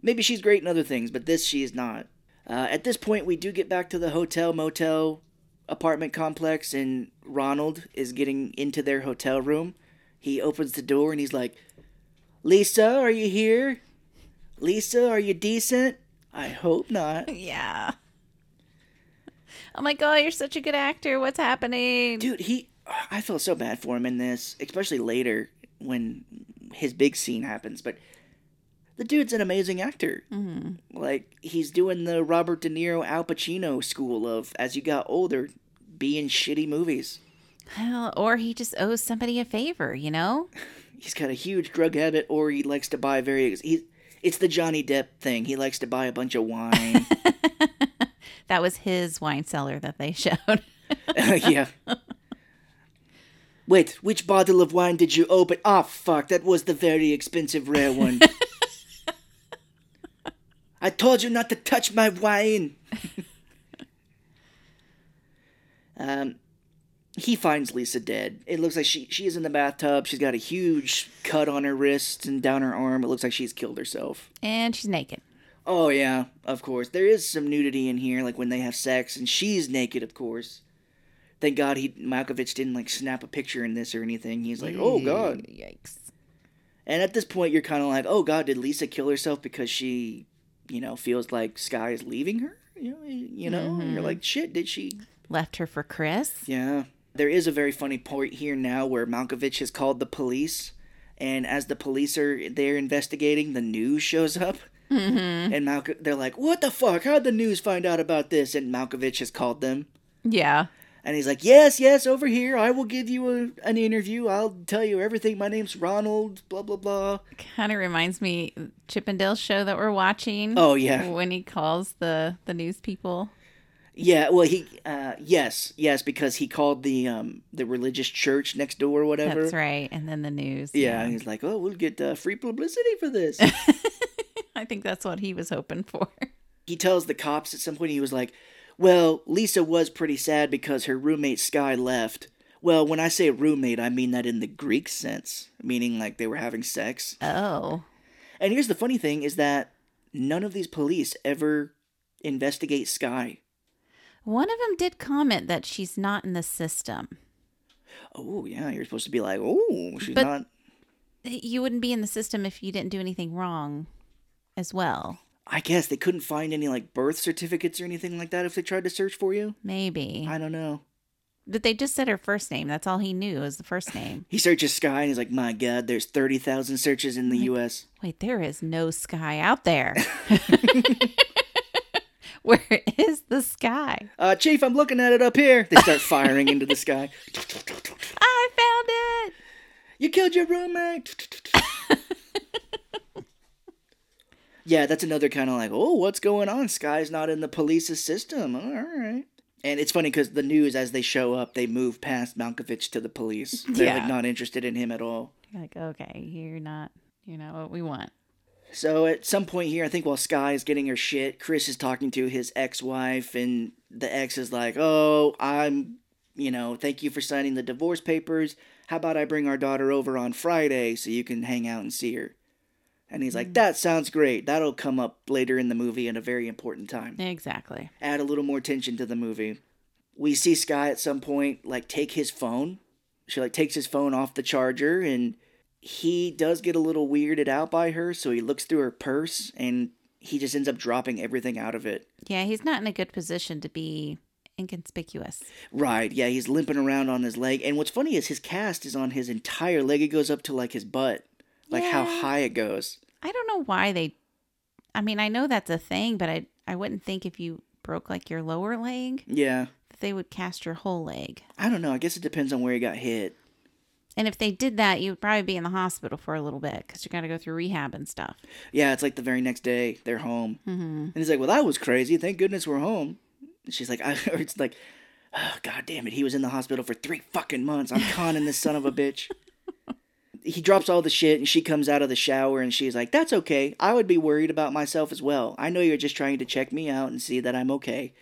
Maybe she's great in other things, but this she is not. Uh, at this point, we do get back to the hotel motel apartment complex, and Ronald is getting into their hotel room. He opens the door and he's like, "Lisa, are you here?" Lisa, are you decent? I hope not. Yeah. I'm like, oh, you're such a good actor. What's happening? Dude, he. I felt so bad for him in this, especially later when his big scene happens. But the dude's an amazing actor. Mm-hmm. Like, he's doing the Robert De Niro, Al Pacino school of, as you got older, being shitty movies. Well, or he just owes somebody a favor, you know? He's got a huge drug habit, or he likes to buy very. He, it's the Johnny Depp thing. He likes to buy a bunch of wine. that was his wine cellar that they showed. yeah. Wait, which bottle of wine did you open? Ah, oh, fuck, that was the very expensive rare one. I told you not to touch my wine. um, he finds Lisa dead. It looks like she she is in the bathtub. She's got a huge cut on her wrist and down her arm. It looks like she's killed herself. And she's naked. Oh yeah, of course. There is some nudity in here, like when they have sex, and she's naked, of course. Thank God he Malkovich didn't like snap a picture in this or anything. He's like, oh God, yikes. And at this point, you're kind of like, oh God, did Lisa kill herself because she, you know, feels like Sky is leaving her? You know, you know, mm-hmm. you're like, shit, did she? Left her for Chris? Yeah. There is a very funny point here now where Malkovich has called the police, and as the police are there investigating, the news shows up. Mm-hmm. And Malko- they're like, "What the fuck? How'd the news find out about this?" And Malkovich has called them. Yeah. And he's like, "Yes, yes, over here. I will give you a, an interview. I'll tell you everything. My name's Ronald. Blah blah blah." Kind of reminds me Chippendale show that we're watching. Oh yeah. When he calls the the news people. Yeah, well, he, uh, yes, yes, because he called the um the religious church next door or whatever. That's right, and then the news. Yeah, yeah. he's like, oh, we'll get uh, free publicity for this. I think that's what he was hoping for. He tells the cops at some point he was like, well, Lisa was pretty sad because her roommate Sky left. Well, when I say roommate, I mean that in the Greek sense, meaning like they were having sex. Oh. And here's the funny thing is that none of these police ever investigate Sky. One of them did comment that she's not in the system. Oh, yeah, you're supposed to be like, "Oh, she's but not." You wouldn't be in the system if you didn't do anything wrong as well. I guess they couldn't find any like birth certificates or anything like that if they tried to search for you. Maybe. I don't know. But they just said her first name. That's all he knew was the first name. he searches Sky and he's like, "My God, there's thirty thousand searches in the like, U.S." Wait, there is no Sky out there. Where is the sky? Uh, Chief, I'm looking at it up here. They start firing into the sky. I found it. You killed your roommate. Yeah, that's another kind of like, oh, what's going on? Sky's not in the police's system. All right. And it's funny because the news, as they show up, they move past Malkovich to the police. They're yeah. like not interested in him at all. You're like, okay, you're not, you're not what we want. So at some point here, I think while Sky is getting her shit, Chris is talking to his ex-wife, and the ex is like, "Oh, I'm, you know, thank you for signing the divorce papers. How about I bring our daughter over on Friday so you can hang out and see her?" And he's like, mm. "That sounds great. That'll come up later in the movie at a very important time." Exactly. Add a little more tension to the movie. We see Sky at some point like take his phone. She like takes his phone off the charger and he does get a little weirded out by her, so he looks through her purse and he just ends up dropping everything out of it. Yeah, he's not in a good position to be inconspicuous. Right. Yeah, he's limping around on his leg. And what's funny is his cast is on his entire leg. It goes up to like his butt. Like yeah. how high it goes. I don't know why they I mean, I know that's a thing, but I I wouldn't think if you broke like your lower leg. Yeah. That they would cast your whole leg. I don't know. I guess it depends on where he got hit. And if they did that, you'd probably be in the hospital for a little bit because you got to go through rehab and stuff. Yeah, it's like the very next day they're home, mm-hmm. and he's like, "Well, that was crazy. Thank goodness we're home." And she's like, I, or "It's like, oh, god damn it, he was in the hospital for three fucking months. I'm conning this son of a bitch." he drops all the shit, and she comes out of the shower, and she's like, "That's okay. I would be worried about myself as well. I know you're just trying to check me out and see that I'm okay."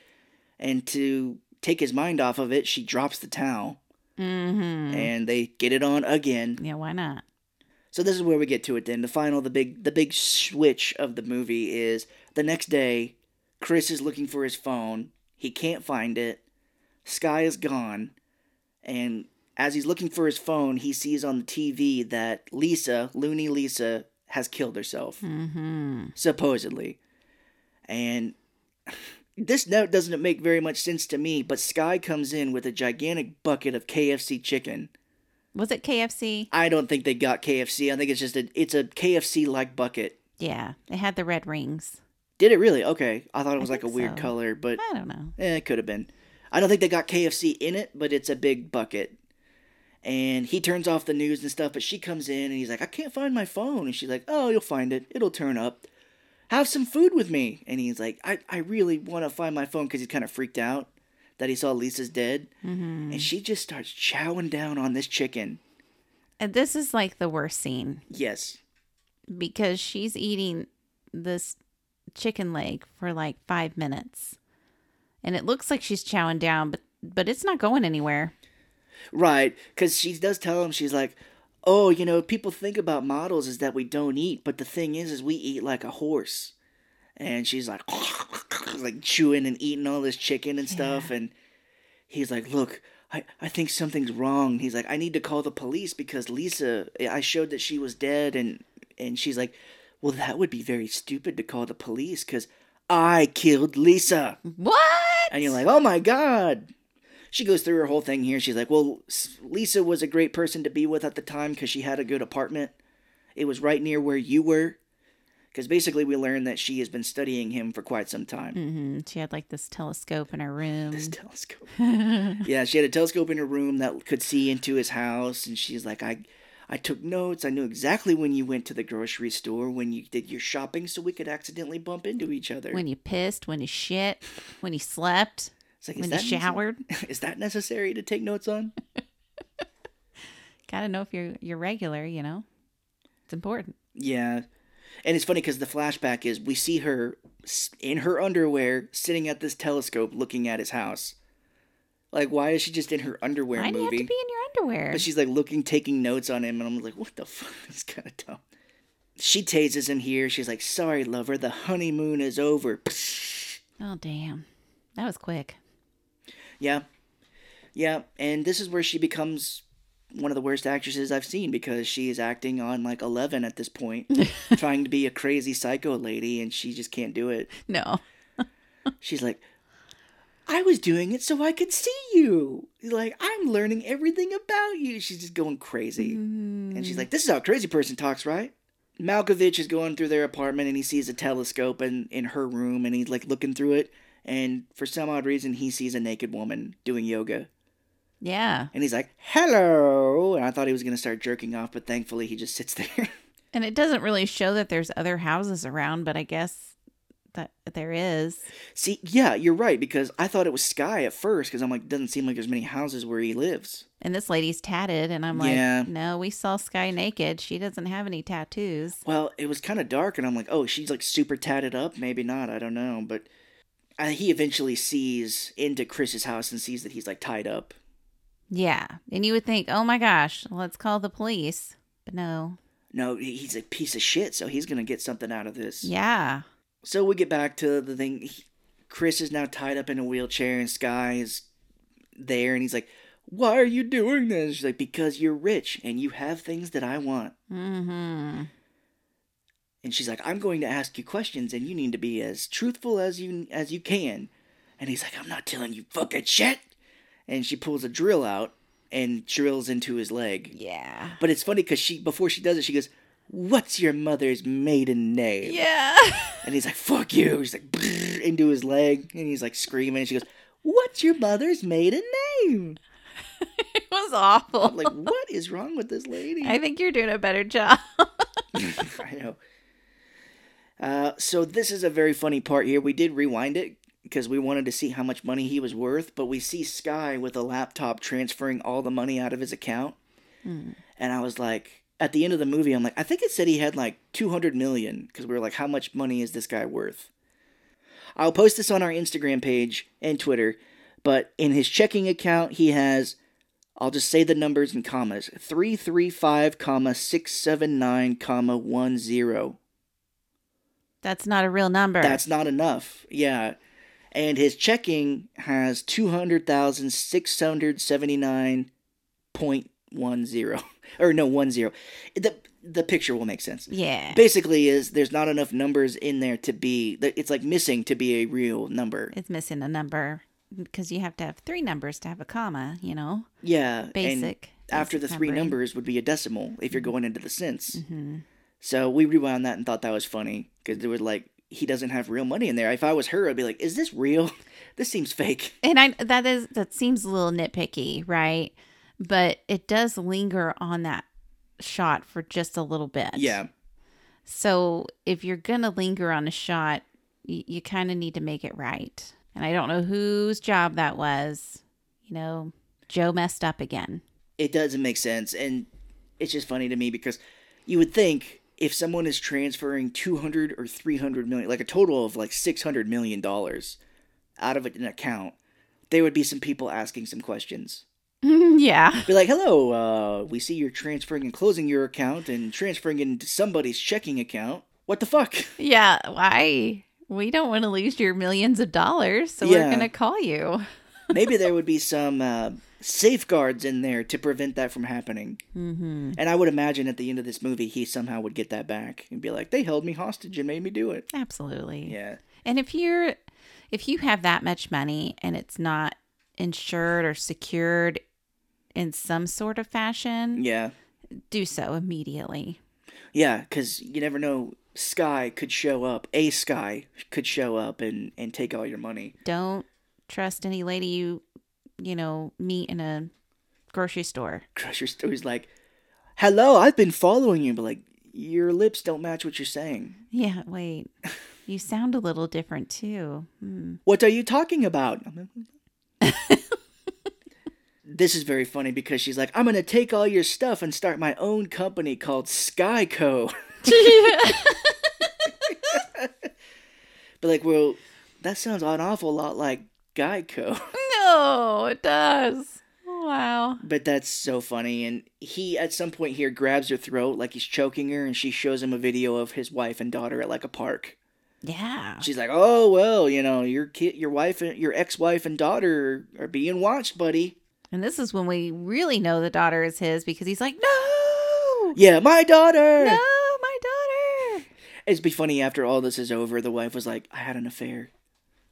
And to take his mind off of it, she drops the towel Mm-hmm. And they get it on again. Yeah, why not? So this is where we get to it then. The final the big the big switch of the movie is the next day Chris is looking for his phone. He can't find it. Sky is gone. And as he's looking for his phone, he sees on the TV that Lisa, Loony Lisa, has killed herself, Mm-hmm. supposedly. And this note doesn't make very much sense to me, but Sky comes in with a gigantic bucket of KFC chicken. Was it KFC? I don't think they got KFC. I think it's just a it's a KFC like bucket. Yeah, it had the red rings. Did it really? Okay. I thought it I was like a weird so. color, but I don't know. eh, it could have been. I don't think they got KFC in it, but it's a big bucket. And he turns off the news and stuff, but she comes in and he's like, I can't find my phone. And she's like, Oh, you'll find it. It'll turn up. Have some food with me. And he's like, I, I really want to find my phone because he's kind of freaked out that he saw Lisa's dead. Mm-hmm. And she just starts chowing down on this chicken. And this is like the worst scene Yes. because she's eating this chicken leg for like five minutes, and it looks like she's chowing down, but but it's not going anywhere. Right, because she does tell him she's like, "Oh, you know, people think about models is that we don't eat, but the thing is, is we eat like a horse." And she's like, like chewing and eating all this chicken and stuff, and he's like, "Look, I I think something's wrong." He's like, "I need to call the police because Lisa, I showed that she was dead," and and she's like, "Well, that would be very stupid to call the police because I killed Lisa." What? And you're like, oh my god. She goes through her whole thing here. She's like, well, Lisa was a great person to be with at the time because she had a good apartment. It was right near where you were. Because basically, we learned that she has been studying him for quite some time. Mm-hmm. She had like this telescope in her room. This telescope. yeah, she had a telescope in her room that could see into his house. And she's like, I. I took notes. I knew exactly when you went to the grocery store, when you did your shopping, so we could accidentally bump into each other. when you pissed, when you shit, when you slept, It's like, is when you that necessary- showered. Is that necessary to take notes on? Gotta know if you're you're regular. You know, it's important. Yeah. And it's funny because the flashback is we see her in her underwear sitting at this telescope looking at his house. Like, why is she just in her underwear Why do you have to be in your underwear? But she's like looking, taking notes on him, and I'm like, what the fuck? It's kind of dumb. She tases him here. She's like, sorry, lover, the honeymoon is over. oh damn, that was quick. Yeah. Yeah. And this is where she becomes one of the worst actresses I've seen because she is acting on like 11 at this point, trying to be a crazy psycho lady, and she just can't do it. No. She's like, I was doing it so I could see you. Like, I'm learning everything about you. She's just going crazy. Mm-hmm. And she's like, This is how a crazy person talks, right? Malkovich is going through their apartment and he sees a telescope in, in her room and he's like looking through it. And for some odd reason, he sees a naked woman doing yoga. Yeah. And he's like, Hello. And I thought he was going to start jerking off, but thankfully he just sits there. And it doesn't really show that there's other houses around, but I guess that there is. See, yeah, you're right because I thought it was Sky at first because I'm like, doesn't seem like there's many houses where he lives. And this lady's tatted, and I'm like, Yeah. no, we saw Sky naked. She doesn't have any tattoos. Well, it was kind of dark, and I'm like, oh, she's like super tatted up. Maybe not. I don't know. But uh, he eventually sees into Chris's house and sees that he's like tied up. Yeah. And you would think, oh my gosh, let's call the police. But no. No, he's a piece of shit, so he's gonna get something out of this. Yeah. So we get back to the thing. He- Chris is now tied up in a wheelchair, and Sky is there, and he's like, "Why are you doing this?" She's like, "Because you're rich and you have things that I want." Mm-hmm. And she's like, "I'm going to ask you questions, and you need to be as truthful as you as you can." And he's like, "I'm not telling you fucking shit." And she pulls a drill out and drills into his leg. Yeah. But it's funny because she before she does it, she goes, "What's your mother's maiden name?" Yeah. And he's like, "Fuck you!" She's like, into his leg, and he's like screaming. And she goes, "What's your mother's maiden name?" it was awful. I'm like, "What is wrong with this lady?" I think you're doing a better job. I know. Uh, so this is a very funny part here. We did rewind it because we wanted to see how much money he was worth, but we see Sky with a laptop transferring all the money out of his account, and I was like, at the end of the movie, I'm like, I think it said he had like 200 million because we were like, how much money is this guy worth? I'll post this on our Instagram page and Twitter, but in his checking account, he has. I'll just say the numbers in commas. 335, comma 679, comma 10. That's not a real number. That's not enough. Yeah. And his checking has 200,679.10 or no one zero. The the picture will make sense. Yeah. Basically, is there's not enough numbers in there to be. It's like missing to be a real number. It's missing a number because you have to have three numbers to have a comma. You know, Yeah, basic. after the three numbers would be a decimal if you're going into the cents. Mm-hmm. So we rewound that and thought that was funny because there was like he doesn't have real money in there. If I was her, I'd be like, "Is this real? This seems fake." And I that is that seems a little nitpicky, right? But it does linger on that shot for just a little bit. Yeah, So if you're gonna linger on a shot, you, you kind of need to make it right. And I don't know whose job that was. You know, Joe messed up again. it doesn't make sense, and it's just funny to me because you would think if someone is transferring two hundred or three hundred million, like a total of like six hundred million dollars, out of an account, there would be some people asking some questions. yeah. Be like, hello, uh, we see you're transferring and closing your account and transferring it into somebody's checking account. What the fuck? Yeah. Why? We don't want to lose your millions of dollars, so Yeah. we're gonna call you. Maybe there would be some uh, safeguards in there to prevent that from happening. Mm-hmm. And I would imagine at the end of this movie, he somehow would get that back and be like, they held me hostage and made me do it. Absolutely. Yeah. And if you're if you have that much money and it's not insured or secured in some sort of fashion, Yeah. do so immediately. Yeah, because you never know. Sky could show up. A Sky could show up and, and take all your money. Don't trust any lady you you know meet in a grocery store. Crusher Story's like, hello, I've been following you. But like, your lips don't match what you're saying. Yeah, wait. You sound a little different too. Hmm. What are you talking about? this is very funny because she's like, I'm going to take all your stuff and start my own company called Skyco. But like, well, that sounds an awful lot like Geico. no, it does. Oh, wow. But that's so funny. And he, at some point here, grabs her throat like he's choking her, and she shows him a video of his wife and daughter at like a park. Yeah. She's like, "Oh well, you know, your kid, your wife, and your ex-wife and daughter are being watched, buddy." And this is when we really know the daughter is his because he's like, no, Yeah, my daughter. no, my daughter. It'd be funny after all this is over. The wife was like, "I had an affair.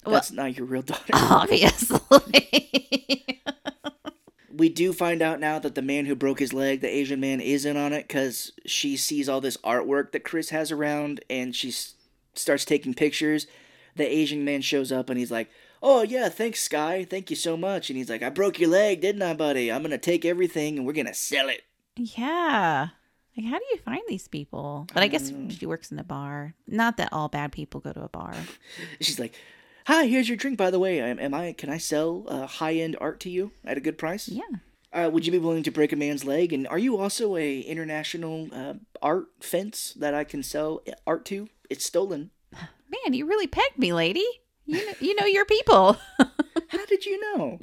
Well- That's not your real daughter." Obviously. we do find out now that the man who broke his leg, the Asian man, is in on it because she sees all this artwork that Chris has around and she s- starts taking pictures. The Asian man shows up and he's like, Oh, yeah, thanks, Sky. Thank you so much. And he's like, I broke your leg, didn't I, buddy? I'm going to take everything and we're going to sell it. yeah. Like, how do you find these people? But I, guess know. she works in a bar. Not that all bad people go to a bar. She's like, Hi, here's your drink, by the way. Am, am I? Can I sell uh, high end art to you at a good price? Yeah. Uh, would you be willing to break a man's leg? And are you also a international uh, art fence that I can sell art to? It's stolen. Man, you really pegged me, lady. You know, you know your people. How did you know?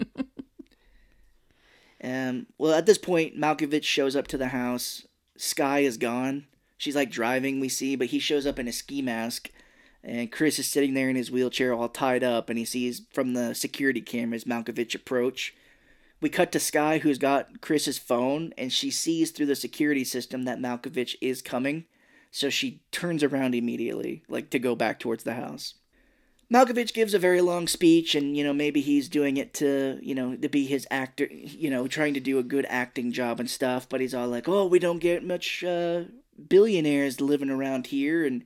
um. Well, at this point, Malkovich shows up to the house. Sky is gone. She's like driving. We see, but he shows up in a ski mask, and Chris is sitting there in his wheelchair, all tied up, and he sees from the security cameras Malkovich approach. We cut to Sky, who's got Chris's phone, and she sees through the security system that Malkovich is coming, so she turns around immediately, like to go back towards the house. Malkovich gives a very long speech, and you know maybe he's doing it to you know to be his actor, you know, trying to do a good acting job and stuff. But he's all like, "Oh, we don't get much uh, billionaires living around here, and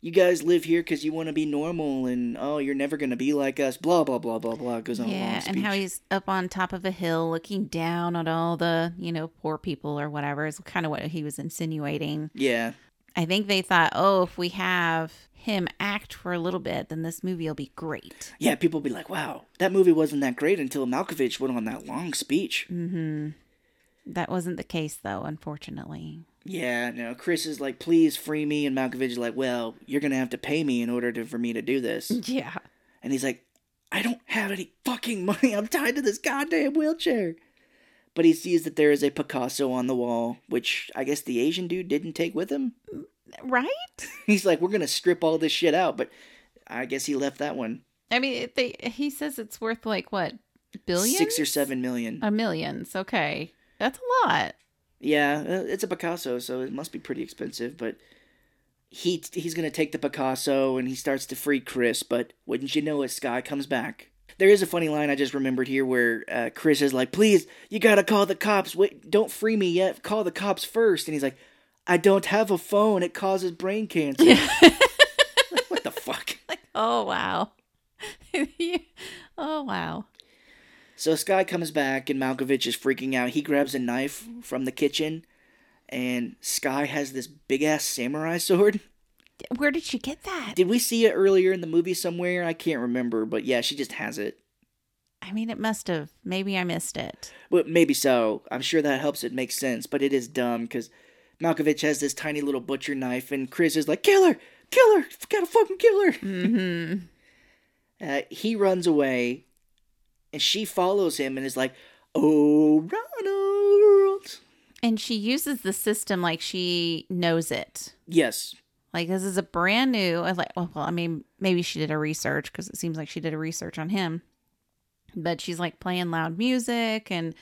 you guys live here because you want to be normal, and oh, you're never gonna be like us." Blah blah blah blah blah. Goes on yeah, and how he's up on top of a hill looking down on all the, you know, poor people or whatever is kind of what he was insinuating. yeah, I think they thought, oh, if we have him act for a little bit, then this movie will be great. yeah. People be like, "Wow, that movie wasn't that great until Malkovich went on that long speech." Mm-hmm. That wasn't the case, though, unfortunately. Yeah, no. Chris is like, "Please free me," and Malkovich is like, "Well, you're gonna have to pay me in order to for me to do this." Yeah. And he's like, I don't have any fucking money. I'm tied to this goddamn wheelchair. But he sees that there is a Picasso on the wall, which I guess the Asian dude didn't take with him. Right? He's like, we're going to strip all this shit out. But I guess he left that one. I mean, they he says it's worth like what billions? Six or seven million. a millions. Okay. That's a lot. Yeah, uh, it's a Picasso, so it must be pretty expensive. But he he's gonna take the Picasso and he starts to free Chris. But wouldn't you know it, Sky comes back. There is a funny line I just remembered here where uh, Chris is like, "Please, you gotta call the cops. Wait, don't free me yet. Call the cops first. And he's like, "I don't have a phone. It causes brain cancer." like, what the fuck? Like, oh wow. oh wow. So Sky comes back and Malkovich is freaking out. He grabs a knife from the kitchen, and Sky has this big ass samurai sword. Where did she get that? Did we see it earlier in the movie somewhere? I can't remember, but yeah, she just has it. I mean, it must have. Maybe I missed it. Well, maybe so. I'm sure that helps it make sense, but it is dumb because Malkovich has this tiny little butcher knife, and Chris is like, "Kill her! Kill her! Gotta fucking kill her!" Mm-hmm. Uh, he runs away, and she follows him and is like, "Oh, Ronald!" And she uses the system like she knows it. Yes, Like this is a brand new. I Like, oh, well, I mean, maybe she did a research because it seems like she did a research on him. But she's like playing loud music and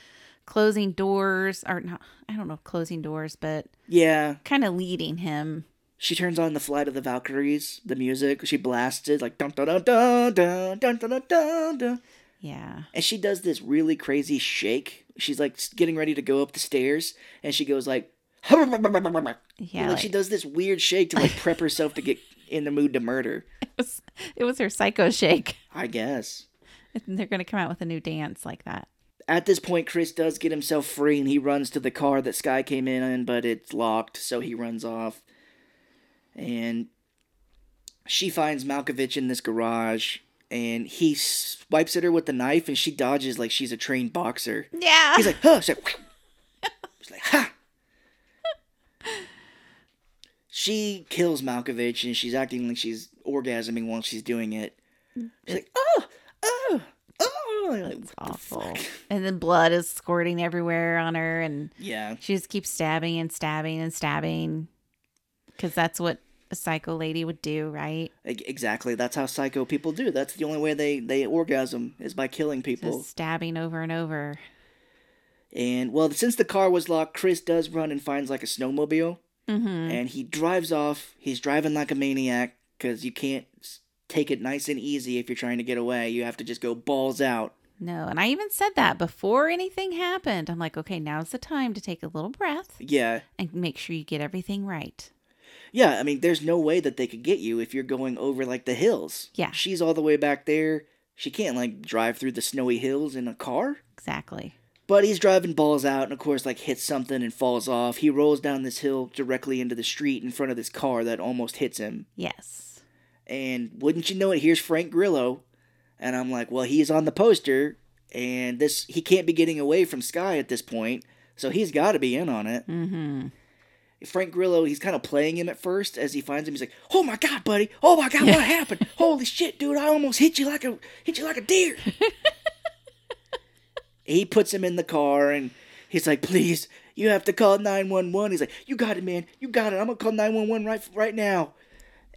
closing doors, or not. I don't know, closing doors, but yeah. kind of leading him. She turns on the Flight of the Valkyries, the music. She blasts it like dun dun dun dun dun dun dun dun dun. Yeah. And she does this really crazy shake. She's like getting ready to go up the stairs, and she goes like, Yeah. like, like- she does this weird shake to like prep herself to get in the mood to murder. It was, it was her psycho shake. I guess. And they're going to come out with a new dance like that. At this point, Chris does get himself free, and he runs to the car that Sky came in in, but it's locked, so he runs off. And she finds Malkovich in this garage, and he swipes at her with the knife, and she dodges like she's a trained boxer. Yeah. He's like, huh. She's like, She's like ha. She kills Malkovich, and she's acting like she's orgasming while she's doing it. She's like, oh, oh, oh. Like, It's the awful. fuck? And then blood is squirting everywhere on her, and Yeah. she just keeps stabbing and stabbing and stabbing because that's what a psycho lady would do, right? Exactly. That's how psycho people do. That's the only way they, they orgasm is by killing people. Just stabbing over and over. And well, since the car was locked, Chris does run and finds like a snowmobile, Mm-hmm. and he drives off. He's driving like a maniac because you can't take it nice and easy if you're trying to get away. You have to just go balls out. No, and I even said that before anything happened. I'm like, okay, now's the time to take a little breath Yeah, and make sure you get everything right. Yeah. I mean, there's no way that they could get you if you're going over like the hills. Yeah. she's all the way back there. She can't like drive through the snowy hills in a car. Exactly. But he's driving balls out and, of course, like hits something and falls off. He rolls down this hill directly into the street in front of this car that almost hits him. Yes. And wouldn't you know it, here's Frank Grillo. And I'm like, well, he's on the poster, and this he can't be getting away from Sky at this point, so he's got to be in on it. Mm-hmm. Frank Grillo, he's kind of playing him at first as he finds him. He's like, "Oh my god, buddy! Oh my god, what happened? Holy shit, dude! I almost hit you like a hit you like a deer." he puts him in the car and he's like, "Please, you have to call nine one one." He's like, "You got it, man. You got it. I'm gonna call nine one one right right now."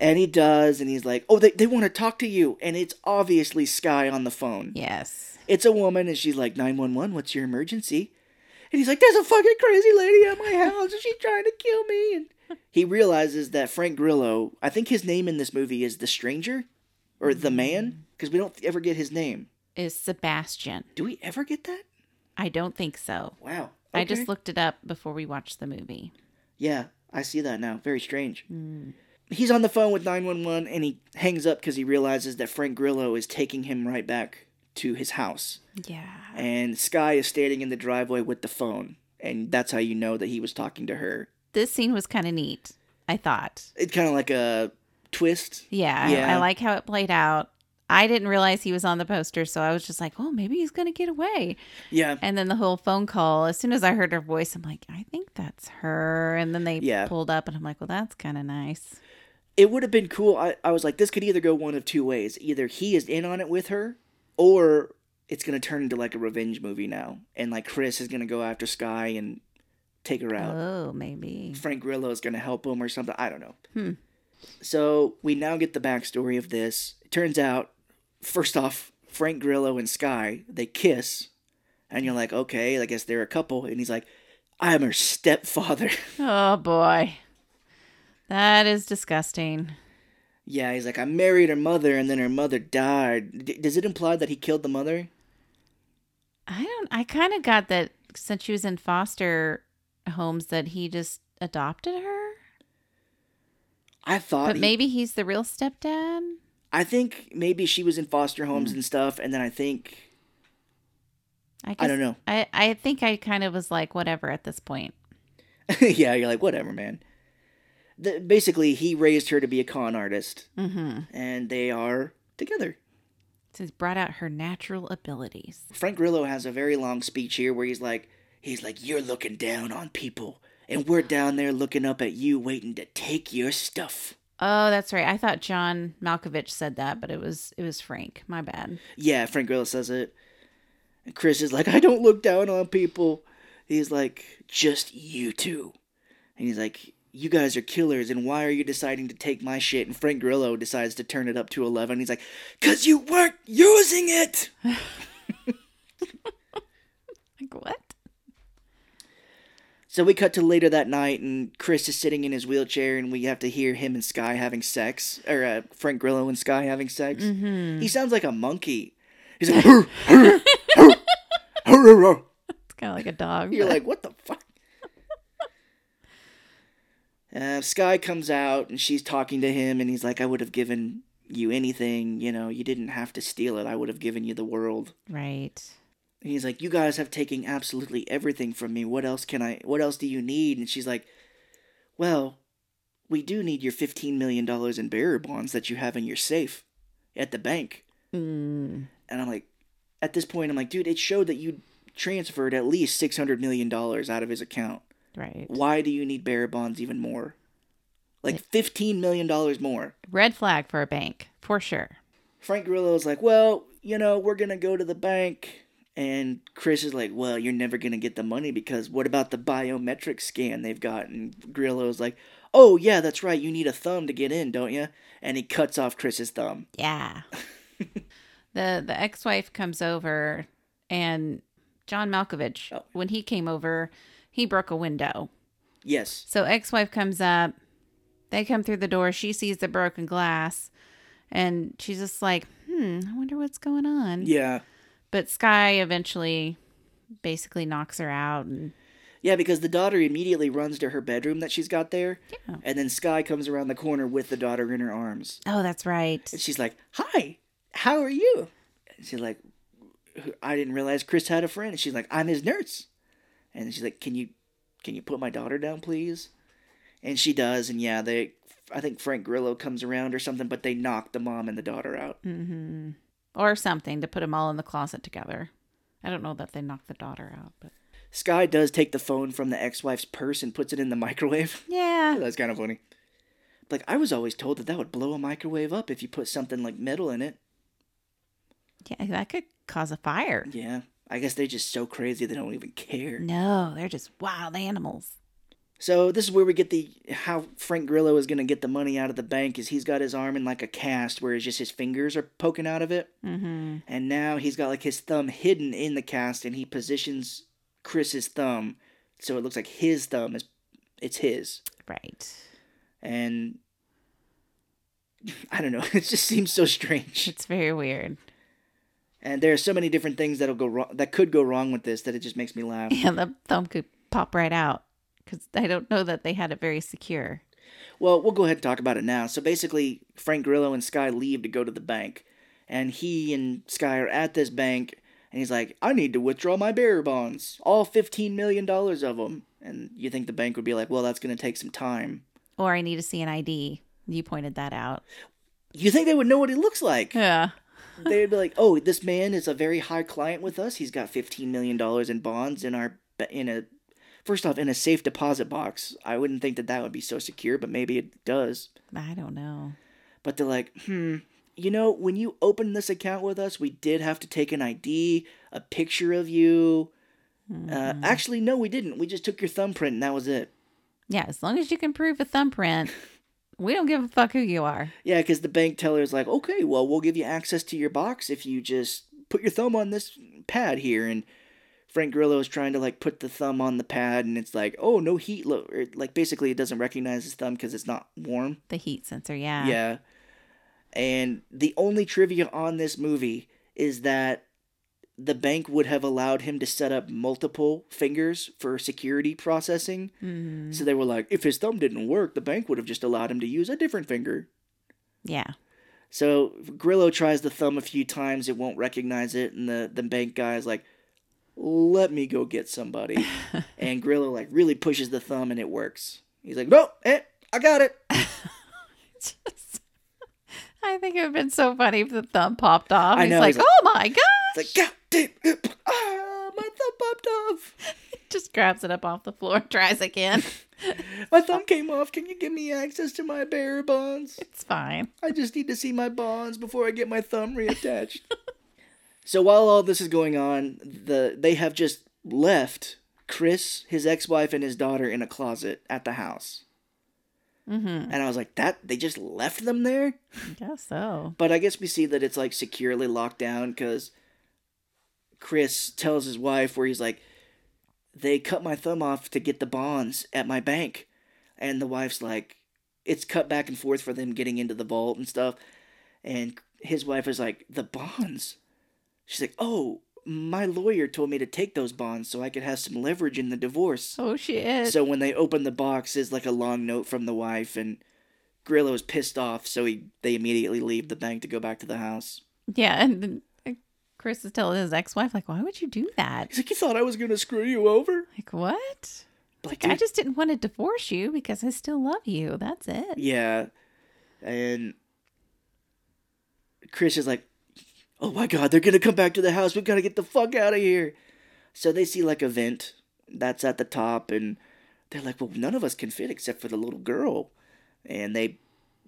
And he does, and he's like, "Oh, they they want to talk to you," and it's obviously Sky on the phone. Yes. It's a woman, and she's like, 911, what's your emergency? And he's like, there's a fucking crazy lady at my house, and she's trying to kill me. And he realizes that Frank Grillo, I think his name in this movie is The Stranger, or The Man, mm-hmm. because we don't ever get his name. Is Sebastian. Do we ever get that? I don't think so. Wow. I just looked it up before we watched the movie. Yeah, I see that now. Very strange. Mm. He's on the phone with 911, and he hangs up because he realizes that Frank Grillo is taking him right back to his house. Yeah. And Sky is standing in the driveway with the phone. And that's how you know that he was talking to her. This scene was kind of neat, I thought. It's kind of like a twist. Yeah, I- Yeah. I, like how it played out. I didn't realize he was on the poster, so I was just like, oh, maybe he's going to get away. Yeah. And then the whole phone call, as soon as I heard her voice, I'm like, I think that's her. And then they Yeah. pulled up, and I'm like, well, that's kind of nice. It would have been cool. I, I was like, this could either go one of two ways. Either he is in on it with her, or it's going to turn into like a revenge movie now. And like Chris is going to go after Sky and take her out. Oh, maybe. Frank Grillo is going to help him or something. I don't know. Hmm. So we now get the backstory of this. It turns out, first off, Frank Grillo and Sky they kiss, And you're like, okay, I guess they're a couple. And he's like, I am her stepfather. Oh boy. That is disgusting. Yeah, he's like, I married her mother and then her mother died. D- does it imply that he killed the mother? I don't I kind of got that since she was in foster homes that he just adopted her. I thought. But he- maybe he's the real stepdad. I think maybe she was in foster homes hmm. and stuff. And then I think. I, I don't know. I, I think I kind of was like, whatever at this point. yeah, you're like, whatever, man. The, basically, he raised her to be a con artist. Mm-hmm. And they are together. So he's brought out her natural abilities. Frank Grillo has a very long speech here where he's like, he's like, you're looking down on people, and we're down there looking up at you, waiting to take your stuff. Oh, that's right. I thought John Malkovich said that, but it was it was Frank. My bad. Yeah, Frank Grillo says it. And Chris is like, I don't look down on people. He's like, just you two. And he's like, you guys are killers, and why are you deciding to take my shit? And Frank Grillo decides to turn it up to 11. He's like, because you weren't using it. Like what? So we cut to later that night, and Chris is sitting in his wheelchair, and we have to hear him and Sky having sex, or uh, Frank Grillo and Sky having sex. Mm-hmm. He sounds like a monkey. He's like. It's kind of like a dog. you're but- like, what the fuck? Uh, Sky comes out, and she's talking to him, and he's like, I would have given you anything. You know, you didn't have to steal it. I would have given you the world. right. And he's like, "You guys have taken absolutely everything from me. What else can I? What else do you need?" And she's like, "Well, we do need your fifteen million dollars in bearer bonds that you have in your safe at the bank." Mm, And I'm like, at this point, I'm like, dude, it showed that you transferred at least six hundred million dollars out of his account. Right. Why do you need bearer bonds even more? Like fifteen million dollars more. Red flag for a bank for sure. Frank Grillo is like, well, you know, we're gonna go to the bank. And Chris is like, well, you're never gonna get the money because what about the biometric scan they've got? And Grillo Grillo's like, oh yeah, that's right. You need a thumb to get in, don't you? And he cuts off Chris's thumb. Yeah. the the ex wife comes over, and John Malkovich, Oh. when he came over, he broke a window. Yes. So ex wife comes up. They come through the door. She sees the broken glass, and she's just like, "Hmm, I wonder what's going on." Yeah. But Sky eventually, basically knocks her out, and Yeah, because the daughter immediately runs to her bedroom that she's got there, yeah. and then Sky comes around the corner with the daughter in her arms, Oh, that's right. and she's like, "Hi, how are you?" And she's like, "I didn't realize Chris had a friend." And she's like, "I'm his nurse," and she's like, "Can you, can you put my daughter down, please?" And she does, and yeah, they, I think Frank Grillo comes around or something, but they knock the mom and the daughter out. mm-hmm. Or something to put them all in the closet together. I don't know that they knocked the daughter out, but Sky does take the phone from the ex-wife's purse and puts it in the microwave. yeah, That's kind of funny. Like I was always told that that would blow a microwave up if you put something like metal in it. yeah, that could cause a fire. Yeah, I guess they're just so crazy they don't even care. No, they're just wild animals. So this is where we get the how Frank Grillo is gonna get the money out of the bank is he's got his arm in like a cast where it's just his fingers are poking out of it, Mm-hmm. and now he's got like his thumb hidden in the cast, and he positions Chris's thumb so it looks like his thumb is it's his, Right. and I don't know, it just seems so strange. It's very weird. And there are so many different things that'll go wrong that could go wrong with this that it just makes me laugh. Yeah, the thumb could pop right out because I don't know that they had it very secure. Well, we'll go ahead and talk about it now. So basically, Frank Grillo and Sky leave to go to the bank, and he and Sky are at this bank, and he's like, "I need to withdraw my bearer bonds, all fifteen million dollars of them." And you think the bank would be like, "Well, that's going to take some time." Or I need to see an ID. You pointed that out. You think they would know what he looks like? Yeah. They'd be like, "Oh, this man is a very high client with us. He's got fifteen million dollars in bonds in our in a." First off, in a safe deposit box, I wouldn't think that that would be so secure, but maybe it does. I don't know. but they're like, hmm, you know, when you opened this account with us, we did have to take an ID, a picture of you. Uh, Mhm. actually, no, we didn't. We just took your thumbprint and that was it. yeah, as long as you can prove a thumbprint, we don't give a fuck who you are. Yeah, because the bank teller is like, okay, well, we'll give you access to your box if you just put your thumb on this pad here. And Frank Grillo is trying to like put the thumb on the pad, and it's like, oh, no heat. Lo-, or, like basically, it doesn't recognize his thumb because it's not warm. The heat sensor, yeah. Yeah. And the only trivia on this movie is that the bank would have allowed him to set up multiple fingers for security processing. Mhm. So they were like, if his thumb didn't work, the bank would have just allowed him to use a different finger. Yeah. So Grillo tries the thumb a few times, it won't recognize it, and the, the bank guy is like, let me go get somebody. and Grillo like really pushes the thumb and it works. He's like, no, eh, I got it. Just, I think it would have been so funny if the thumb popped off. I He's know, like, he's like- oh my god! It's like, God damn it. Ah, my thumb popped off. Just grabs it up off the floor tries again. My thumb came off. Can you give me access to my bearer bonds? it's fine. I just need to see my bonds before I get my thumb reattached. so while all this is going on, the they have just left Chris, his ex-wife, and his daughter in a closet at the house. Mm-hmm. And I was like, that they just left them there? I guess so. But I guess we see that it's like securely locked down because Chris tells his wife where he's like, they cut my thumb off to get the bonds at my bank. And the wife's like, it's cut back and forth for them getting into the vault and stuff. And his wife is like, the bonds? She's like, oh, my lawyer told me to take those bonds so I could have some leverage in the divorce. Oh shit. So when they open the box, is like a long note from the wife, and Grillo is pissed off, so he they immediately leave the bank to go back to the house. yeah, and Chris is telling his ex-wife, like, why would you do that? He's like, "You thought I was gonna screw you over?" Like, what? Like, I dude, just didn't want to divorce you because I still love you. That's it. yeah, and Chris is like, "Oh my god, they're gonna come back to the house. We gotta get the fuck out of here." So they see like a vent that's at the top, and they're like, "Well, none of us can fit except for the little girl," and they.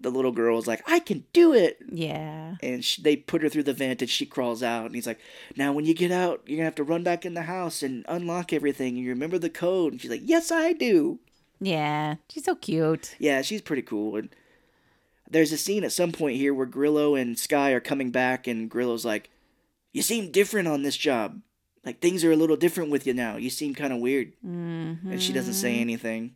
The little girl is like, I can do it. Yeah. and she, they put her through the vent and she crawls out and he's like now when you get out you're gonna have to run back in the house and unlock everything and you remember the code and she's like yes i do Yeah. She's so cute. yeah she's pretty cool and there's a scene at some point here where grillo and sky are coming back and grillo's like you seem different on this job like things are a little different with you now you seem kind of weird Mm-hmm. and she doesn't say anything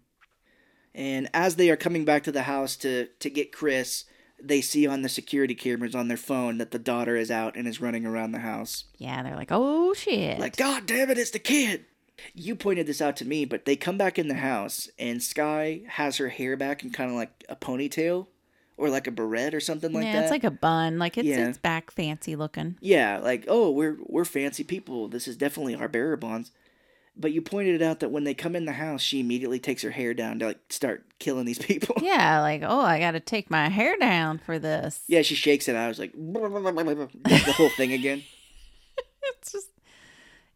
and as they are coming back to the house to to get chris they see on the security cameras on their phone that the daughter is out and is running around the house Yeah, they're like, oh shit. Like, God damn it, it's the kid. You pointed this out to me, but they come back in the house and Sky has her hair back in kind of like a ponytail or like a beret or something like yeah, that. it's like a bun. Like it's Yeah. it's back fancy looking. yeah, like oh, we're we're fancy people. This is definitely our bearer bonds. But you pointed it out that when they come in the house, she immediately takes her hair down to like start killing these people. Yeah, like oh, I got to take my hair down for this. yeah, she shakes it. I was like, the whole thing again. it's just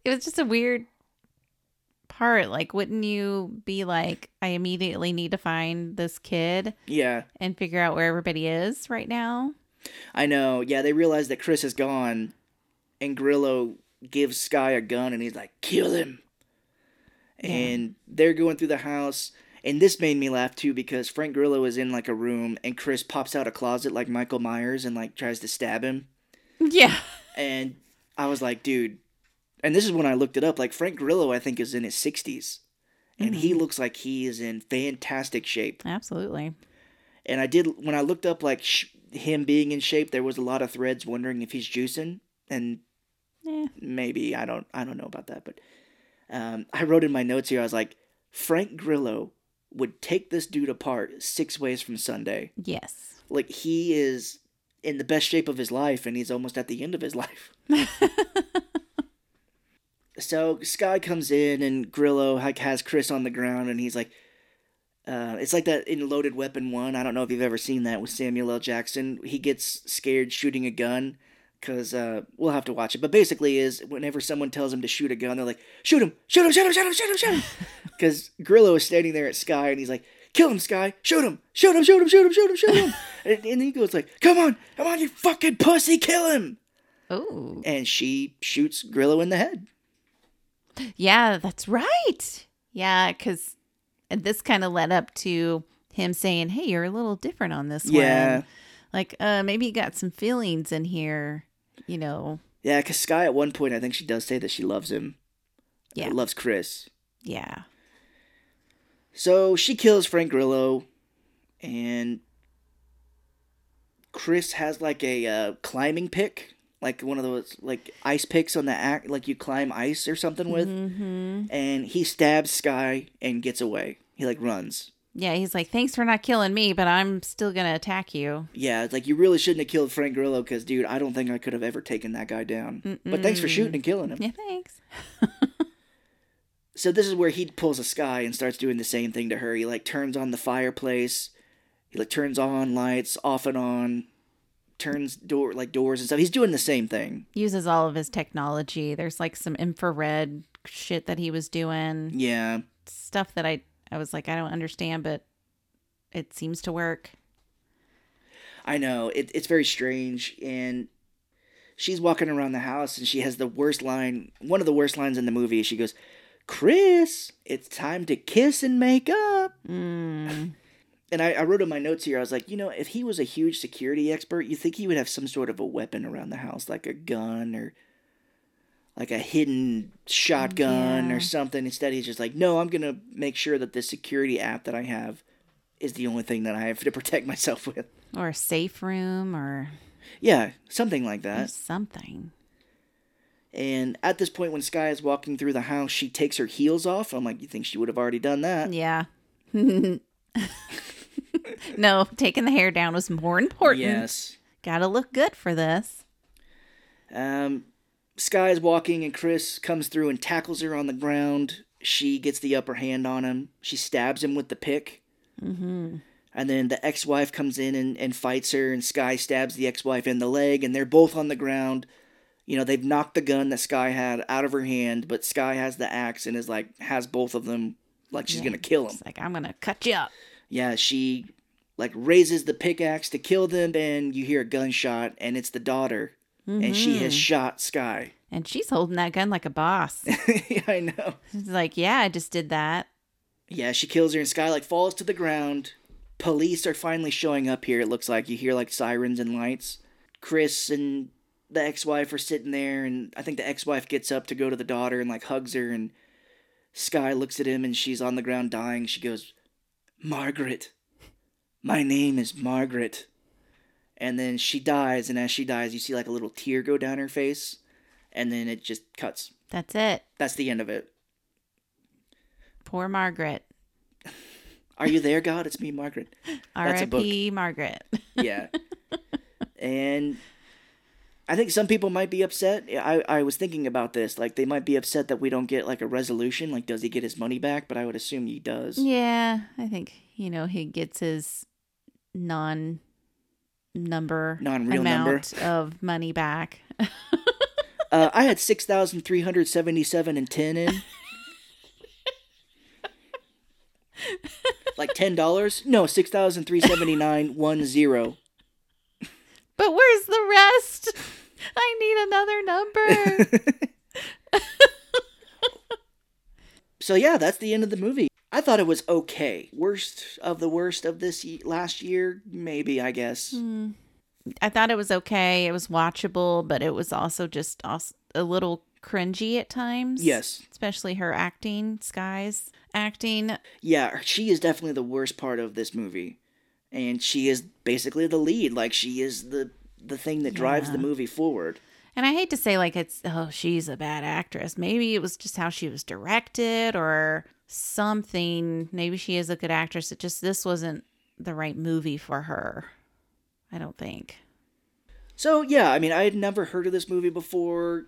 it was just a weird part. Like, wouldn't you be like, I immediately need to find this kid Yeah, and figure out where everybody is right now? I know. Yeah, they realize that Chris is gone, and Grillo gives Sky a gun, and he's like, "Kill him." Yeah. And they're going through the house, and this made me laugh too because Frank Grillo is in like a room, and Chris pops out a closet like Michael Myers and like tries to stab him, Yeah. and I was like, dude. And this is when I looked it up. Like Frank Grillo, I think is in his sixties, and he mm-hmm. looks like he is in fantastic shape. Absolutely. And I did when I looked up like sh- him being in shape, there was a lot of threads wondering if he's juicing, and Yeah. maybe I don't I don't know about that, but um, I wrote in my notes here I was like Frank Grillo would take this dude apart six ways from Sunday. Yes. Like he is in the best shape of his life, and he's almost at the end of his life. so Sky comes in, and Grillo like has Chris on the ground, and he's like. Uh, it's like that in Loaded Weapon 1. I don't know if you've ever seen that with Samuel L. Jackson. He gets scared shooting a gun because uh, we'll have to watch it. But basically, is whenever someone tells him to shoot a gun, they're like, shoot him, shoot him, shoot him, shoot him, shoot him, shoot him. Because Grillo is standing there at Sky and he's like, kill him, Sky, shoot him, shoot him, shoot him, shoot him, shoot him, shoot him. and, and he goes like, come on, come on, you fucking pussy, kill him. Oh. And she shoots Grillo in the head. Yeah, that's right. Yeah, because this kind of led up to him saying, "Hey, you're a little different on this Yeah. one. Like, uh, maybe you got some feelings in here. You know, Yeah, because Sky at one point, I think she does say that she loves him. Yeah. loves Chris. Yeah. So she kills Frank Grillo, and Chris has like a uh, climbing pick, like one of those like ice picks on the act, like you climb ice or something with, Mm-hmm. and he stabs Sky and gets away. He like runs. Yeah, he's like, thanks for not killing me, but I'm still gonna attack you. Yeah, it's like you really shouldn't have killed Frank Grillo because, dude, I don't think I could have ever taken that guy down. But thanks for shooting and killing him. Yeah, thanks. So this is where he pulls a Sky and starts doing the same thing to her. He like turns on the fireplace. He like turns on lights off and on, turns door like doors and stuff. He's doing the same thing. Uses all of his technology. There's like some infrared shit that he was doing. Yeah. Stuff that I I was like, I don't understand, but it seems to work. I know. It, it's very strange. And she's walking around the house and she has the worst line, one of the worst lines in the movie. She goes, Chris, it's time to kiss and make up. Mm. And I, I wrote in my notes here, I was like, you know, if he was a huge security expert, you think he would have some sort of a weapon around the house, like a gun or like a hidden shotgun Yeah. or something. Instead, he's just like, no, I'm going to make sure that this security app that I have is the only thing that I have to protect myself with. Or a safe room or Yeah, something like that. something. And at this point, when Sky is walking through the house, she takes her heels off. I'm like, you think she would have already done that? Yeah. no, taking the hair down was more important. Yes. Gotta look good for this. Um, Sky is walking, and Chris comes through and tackles her on the ground. She gets the upper hand on him. She stabs him with the pick. Mm-hmm. And then the ex wife comes in and, and fights her, and Sky stabs the ex wife in the leg, and they're both on the ground. You know, they've knocked the gun that Sky had out of her hand, but Sky has the axe and is like, has both of them, like she's gonna kill him. It's like, I'm gonna cut you up. Yeah, she like raises the pickaxe to kill them, and you hear a gunshot, and it's the daughter, and she has mm-hmm. shot Sky. And she's holding that gun like a boss. yeah, I know. She's like, yeah, I just did that. Yeah, she kills her, and Sky like falls to the ground. Police are finally showing up here. It looks like you hear like sirens and lights. Chris and the ex-wife are sitting there, and I think the ex-wife gets up to go to the daughter and like hugs her, and Sky looks at him, and she's on the ground dying. She goes, "Margaret, my name is Margaret." And then she dies, and as she dies, you see like a little tear go down her face, and then it just cuts. That's it. That's the end of it. Poor Margaret. Are you there, God? It's me, Margaret. R.I.P. Margaret. Yeah. and I think some people might be upset. I, I was thinking about this. Like, they might be upset that we don't get, like, a resolution. Like, does he get his money back? But I would assume he does. yeah, I think, you know, he gets his non number Non-real number. amount of money back. Uh, I had 6,377 and 10 in. like $10? No, 6,379 1 0. But where's the rest? I need another number. So, yeah, that's the end of the movie. I thought it was okay. Worst of the worst of this ye- last year? Maybe, I guess. Hmm. I thought it was okay. It was watchable, but it was also just als- a little cringy at times. Yes. Especially her acting, Sky's acting. Yeah, she is definitely the worst part of this movie. And she is basically the lead. Like she is the the thing that drives the movie forward. And I hate to say, like, it's, oh, she's a bad actress. Maybe it was just how she was directed or something. Maybe she is a good actress. It just, this wasn't the right movie for her. I don't think. So yeah, I mean, I had never heard of this movie before.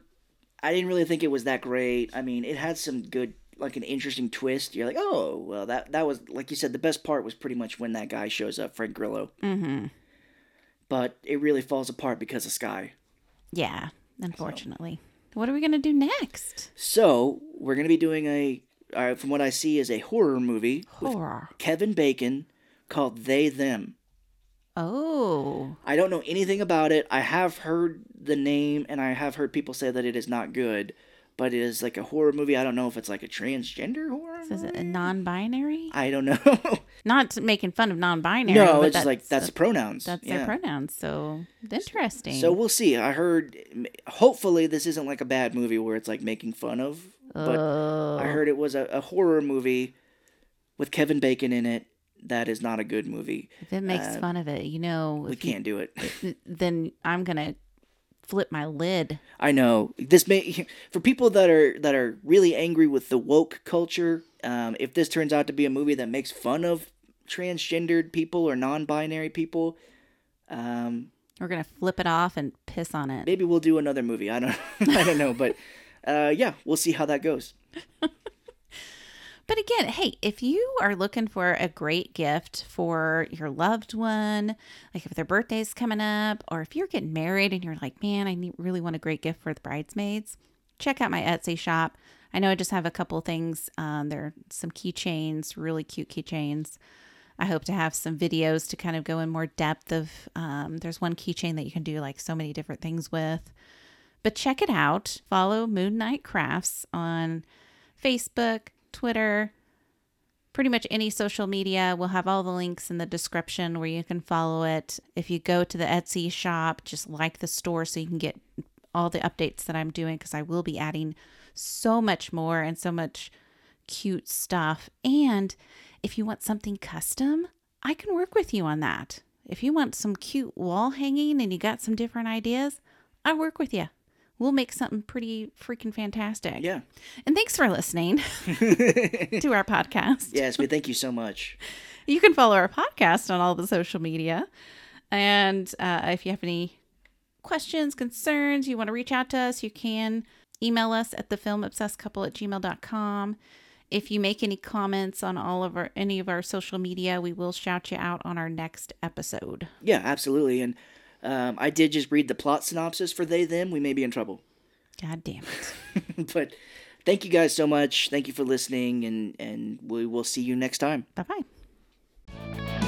I didn't really think it was that great. I mean, it had some good like an interesting twist. You're like, "Oh, well that that was like you said the best part was pretty much when that guy shows up, Frank Grillo." Mm-hmm. But it really falls apart because of Sky. Yeah, unfortunately. What are we going to do next? So, we're going to be doing a uh, from what I see is a horror movie with Horror. Kevin Bacon called They Them. Oh. I don't know anything about it. I have heard the name and I have heard people say that it is not good, but it is like a horror movie. I don't know if it's like a transgender horror. Is it a non binary? I don't know. Not making fun of non binary. no, it's just like that's pronouns. That's yeah. their pronouns. So interesting. So we'll see. I heard hopefully this isn't like a bad movie where it's like making fun of but Oh. I heard it was a, a horror movie with Kevin Bacon in it. That is not a good movie. If it makes Uh, fun of it, you know, We can't do it. then I'm gonna flip my lid. I know this may for people that are that are really angry with the woke culture. Um, if this turns out to be a movie that makes fun of transgendered people or non-binary people, um, We're gonna flip it off and piss on it. maybe we'll do another movie. I don't I don't know, but uh, yeah, we'll see how that goes. But again, hey, if you are looking for a great gift for your loved one, like if their birthday's coming up, or if you're getting married and you're like, man, I need, really want a great gift for the bridesmaids, check out my Etsy shop. I know I just have a couple things. Um, there are some keychains, really cute keychains. I hope to have some videos to kind of go in more depth of. Um, there's one keychain that you can do like so many different things with. But check it out. Follow Moon Night Crafts on Facebook, Twitter, pretty much any social media. We'll have all the links in the description where you can follow it. If you go to the Etsy shop, just like the store so you can get all the updates that I'm doing because I will be adding so much more and so much cute stuff. And if you want something custom, I can work with you on that. If you want some cute wall hanging and you got some different ideas, I work with you. We'll make something pretty freaking fantastic. Yeah. And thanks for listening to our podcast. Yes, we thank you so much. You can follow our podcast on all the social media. And uh, if you have any questions, concerns, you want to reach out to us, you can email us at thefilmobsessedcouple at gmail.com. If you make any comments on all of our any of our social media, we will shout you out on our next episode. Yeah, absolutely. And um, I did just read the plot synopsis for They Them. We may be in trouble. God damn it. but thank you guys so much. Thank you for listening, and, and we will see you next time. Bye bye.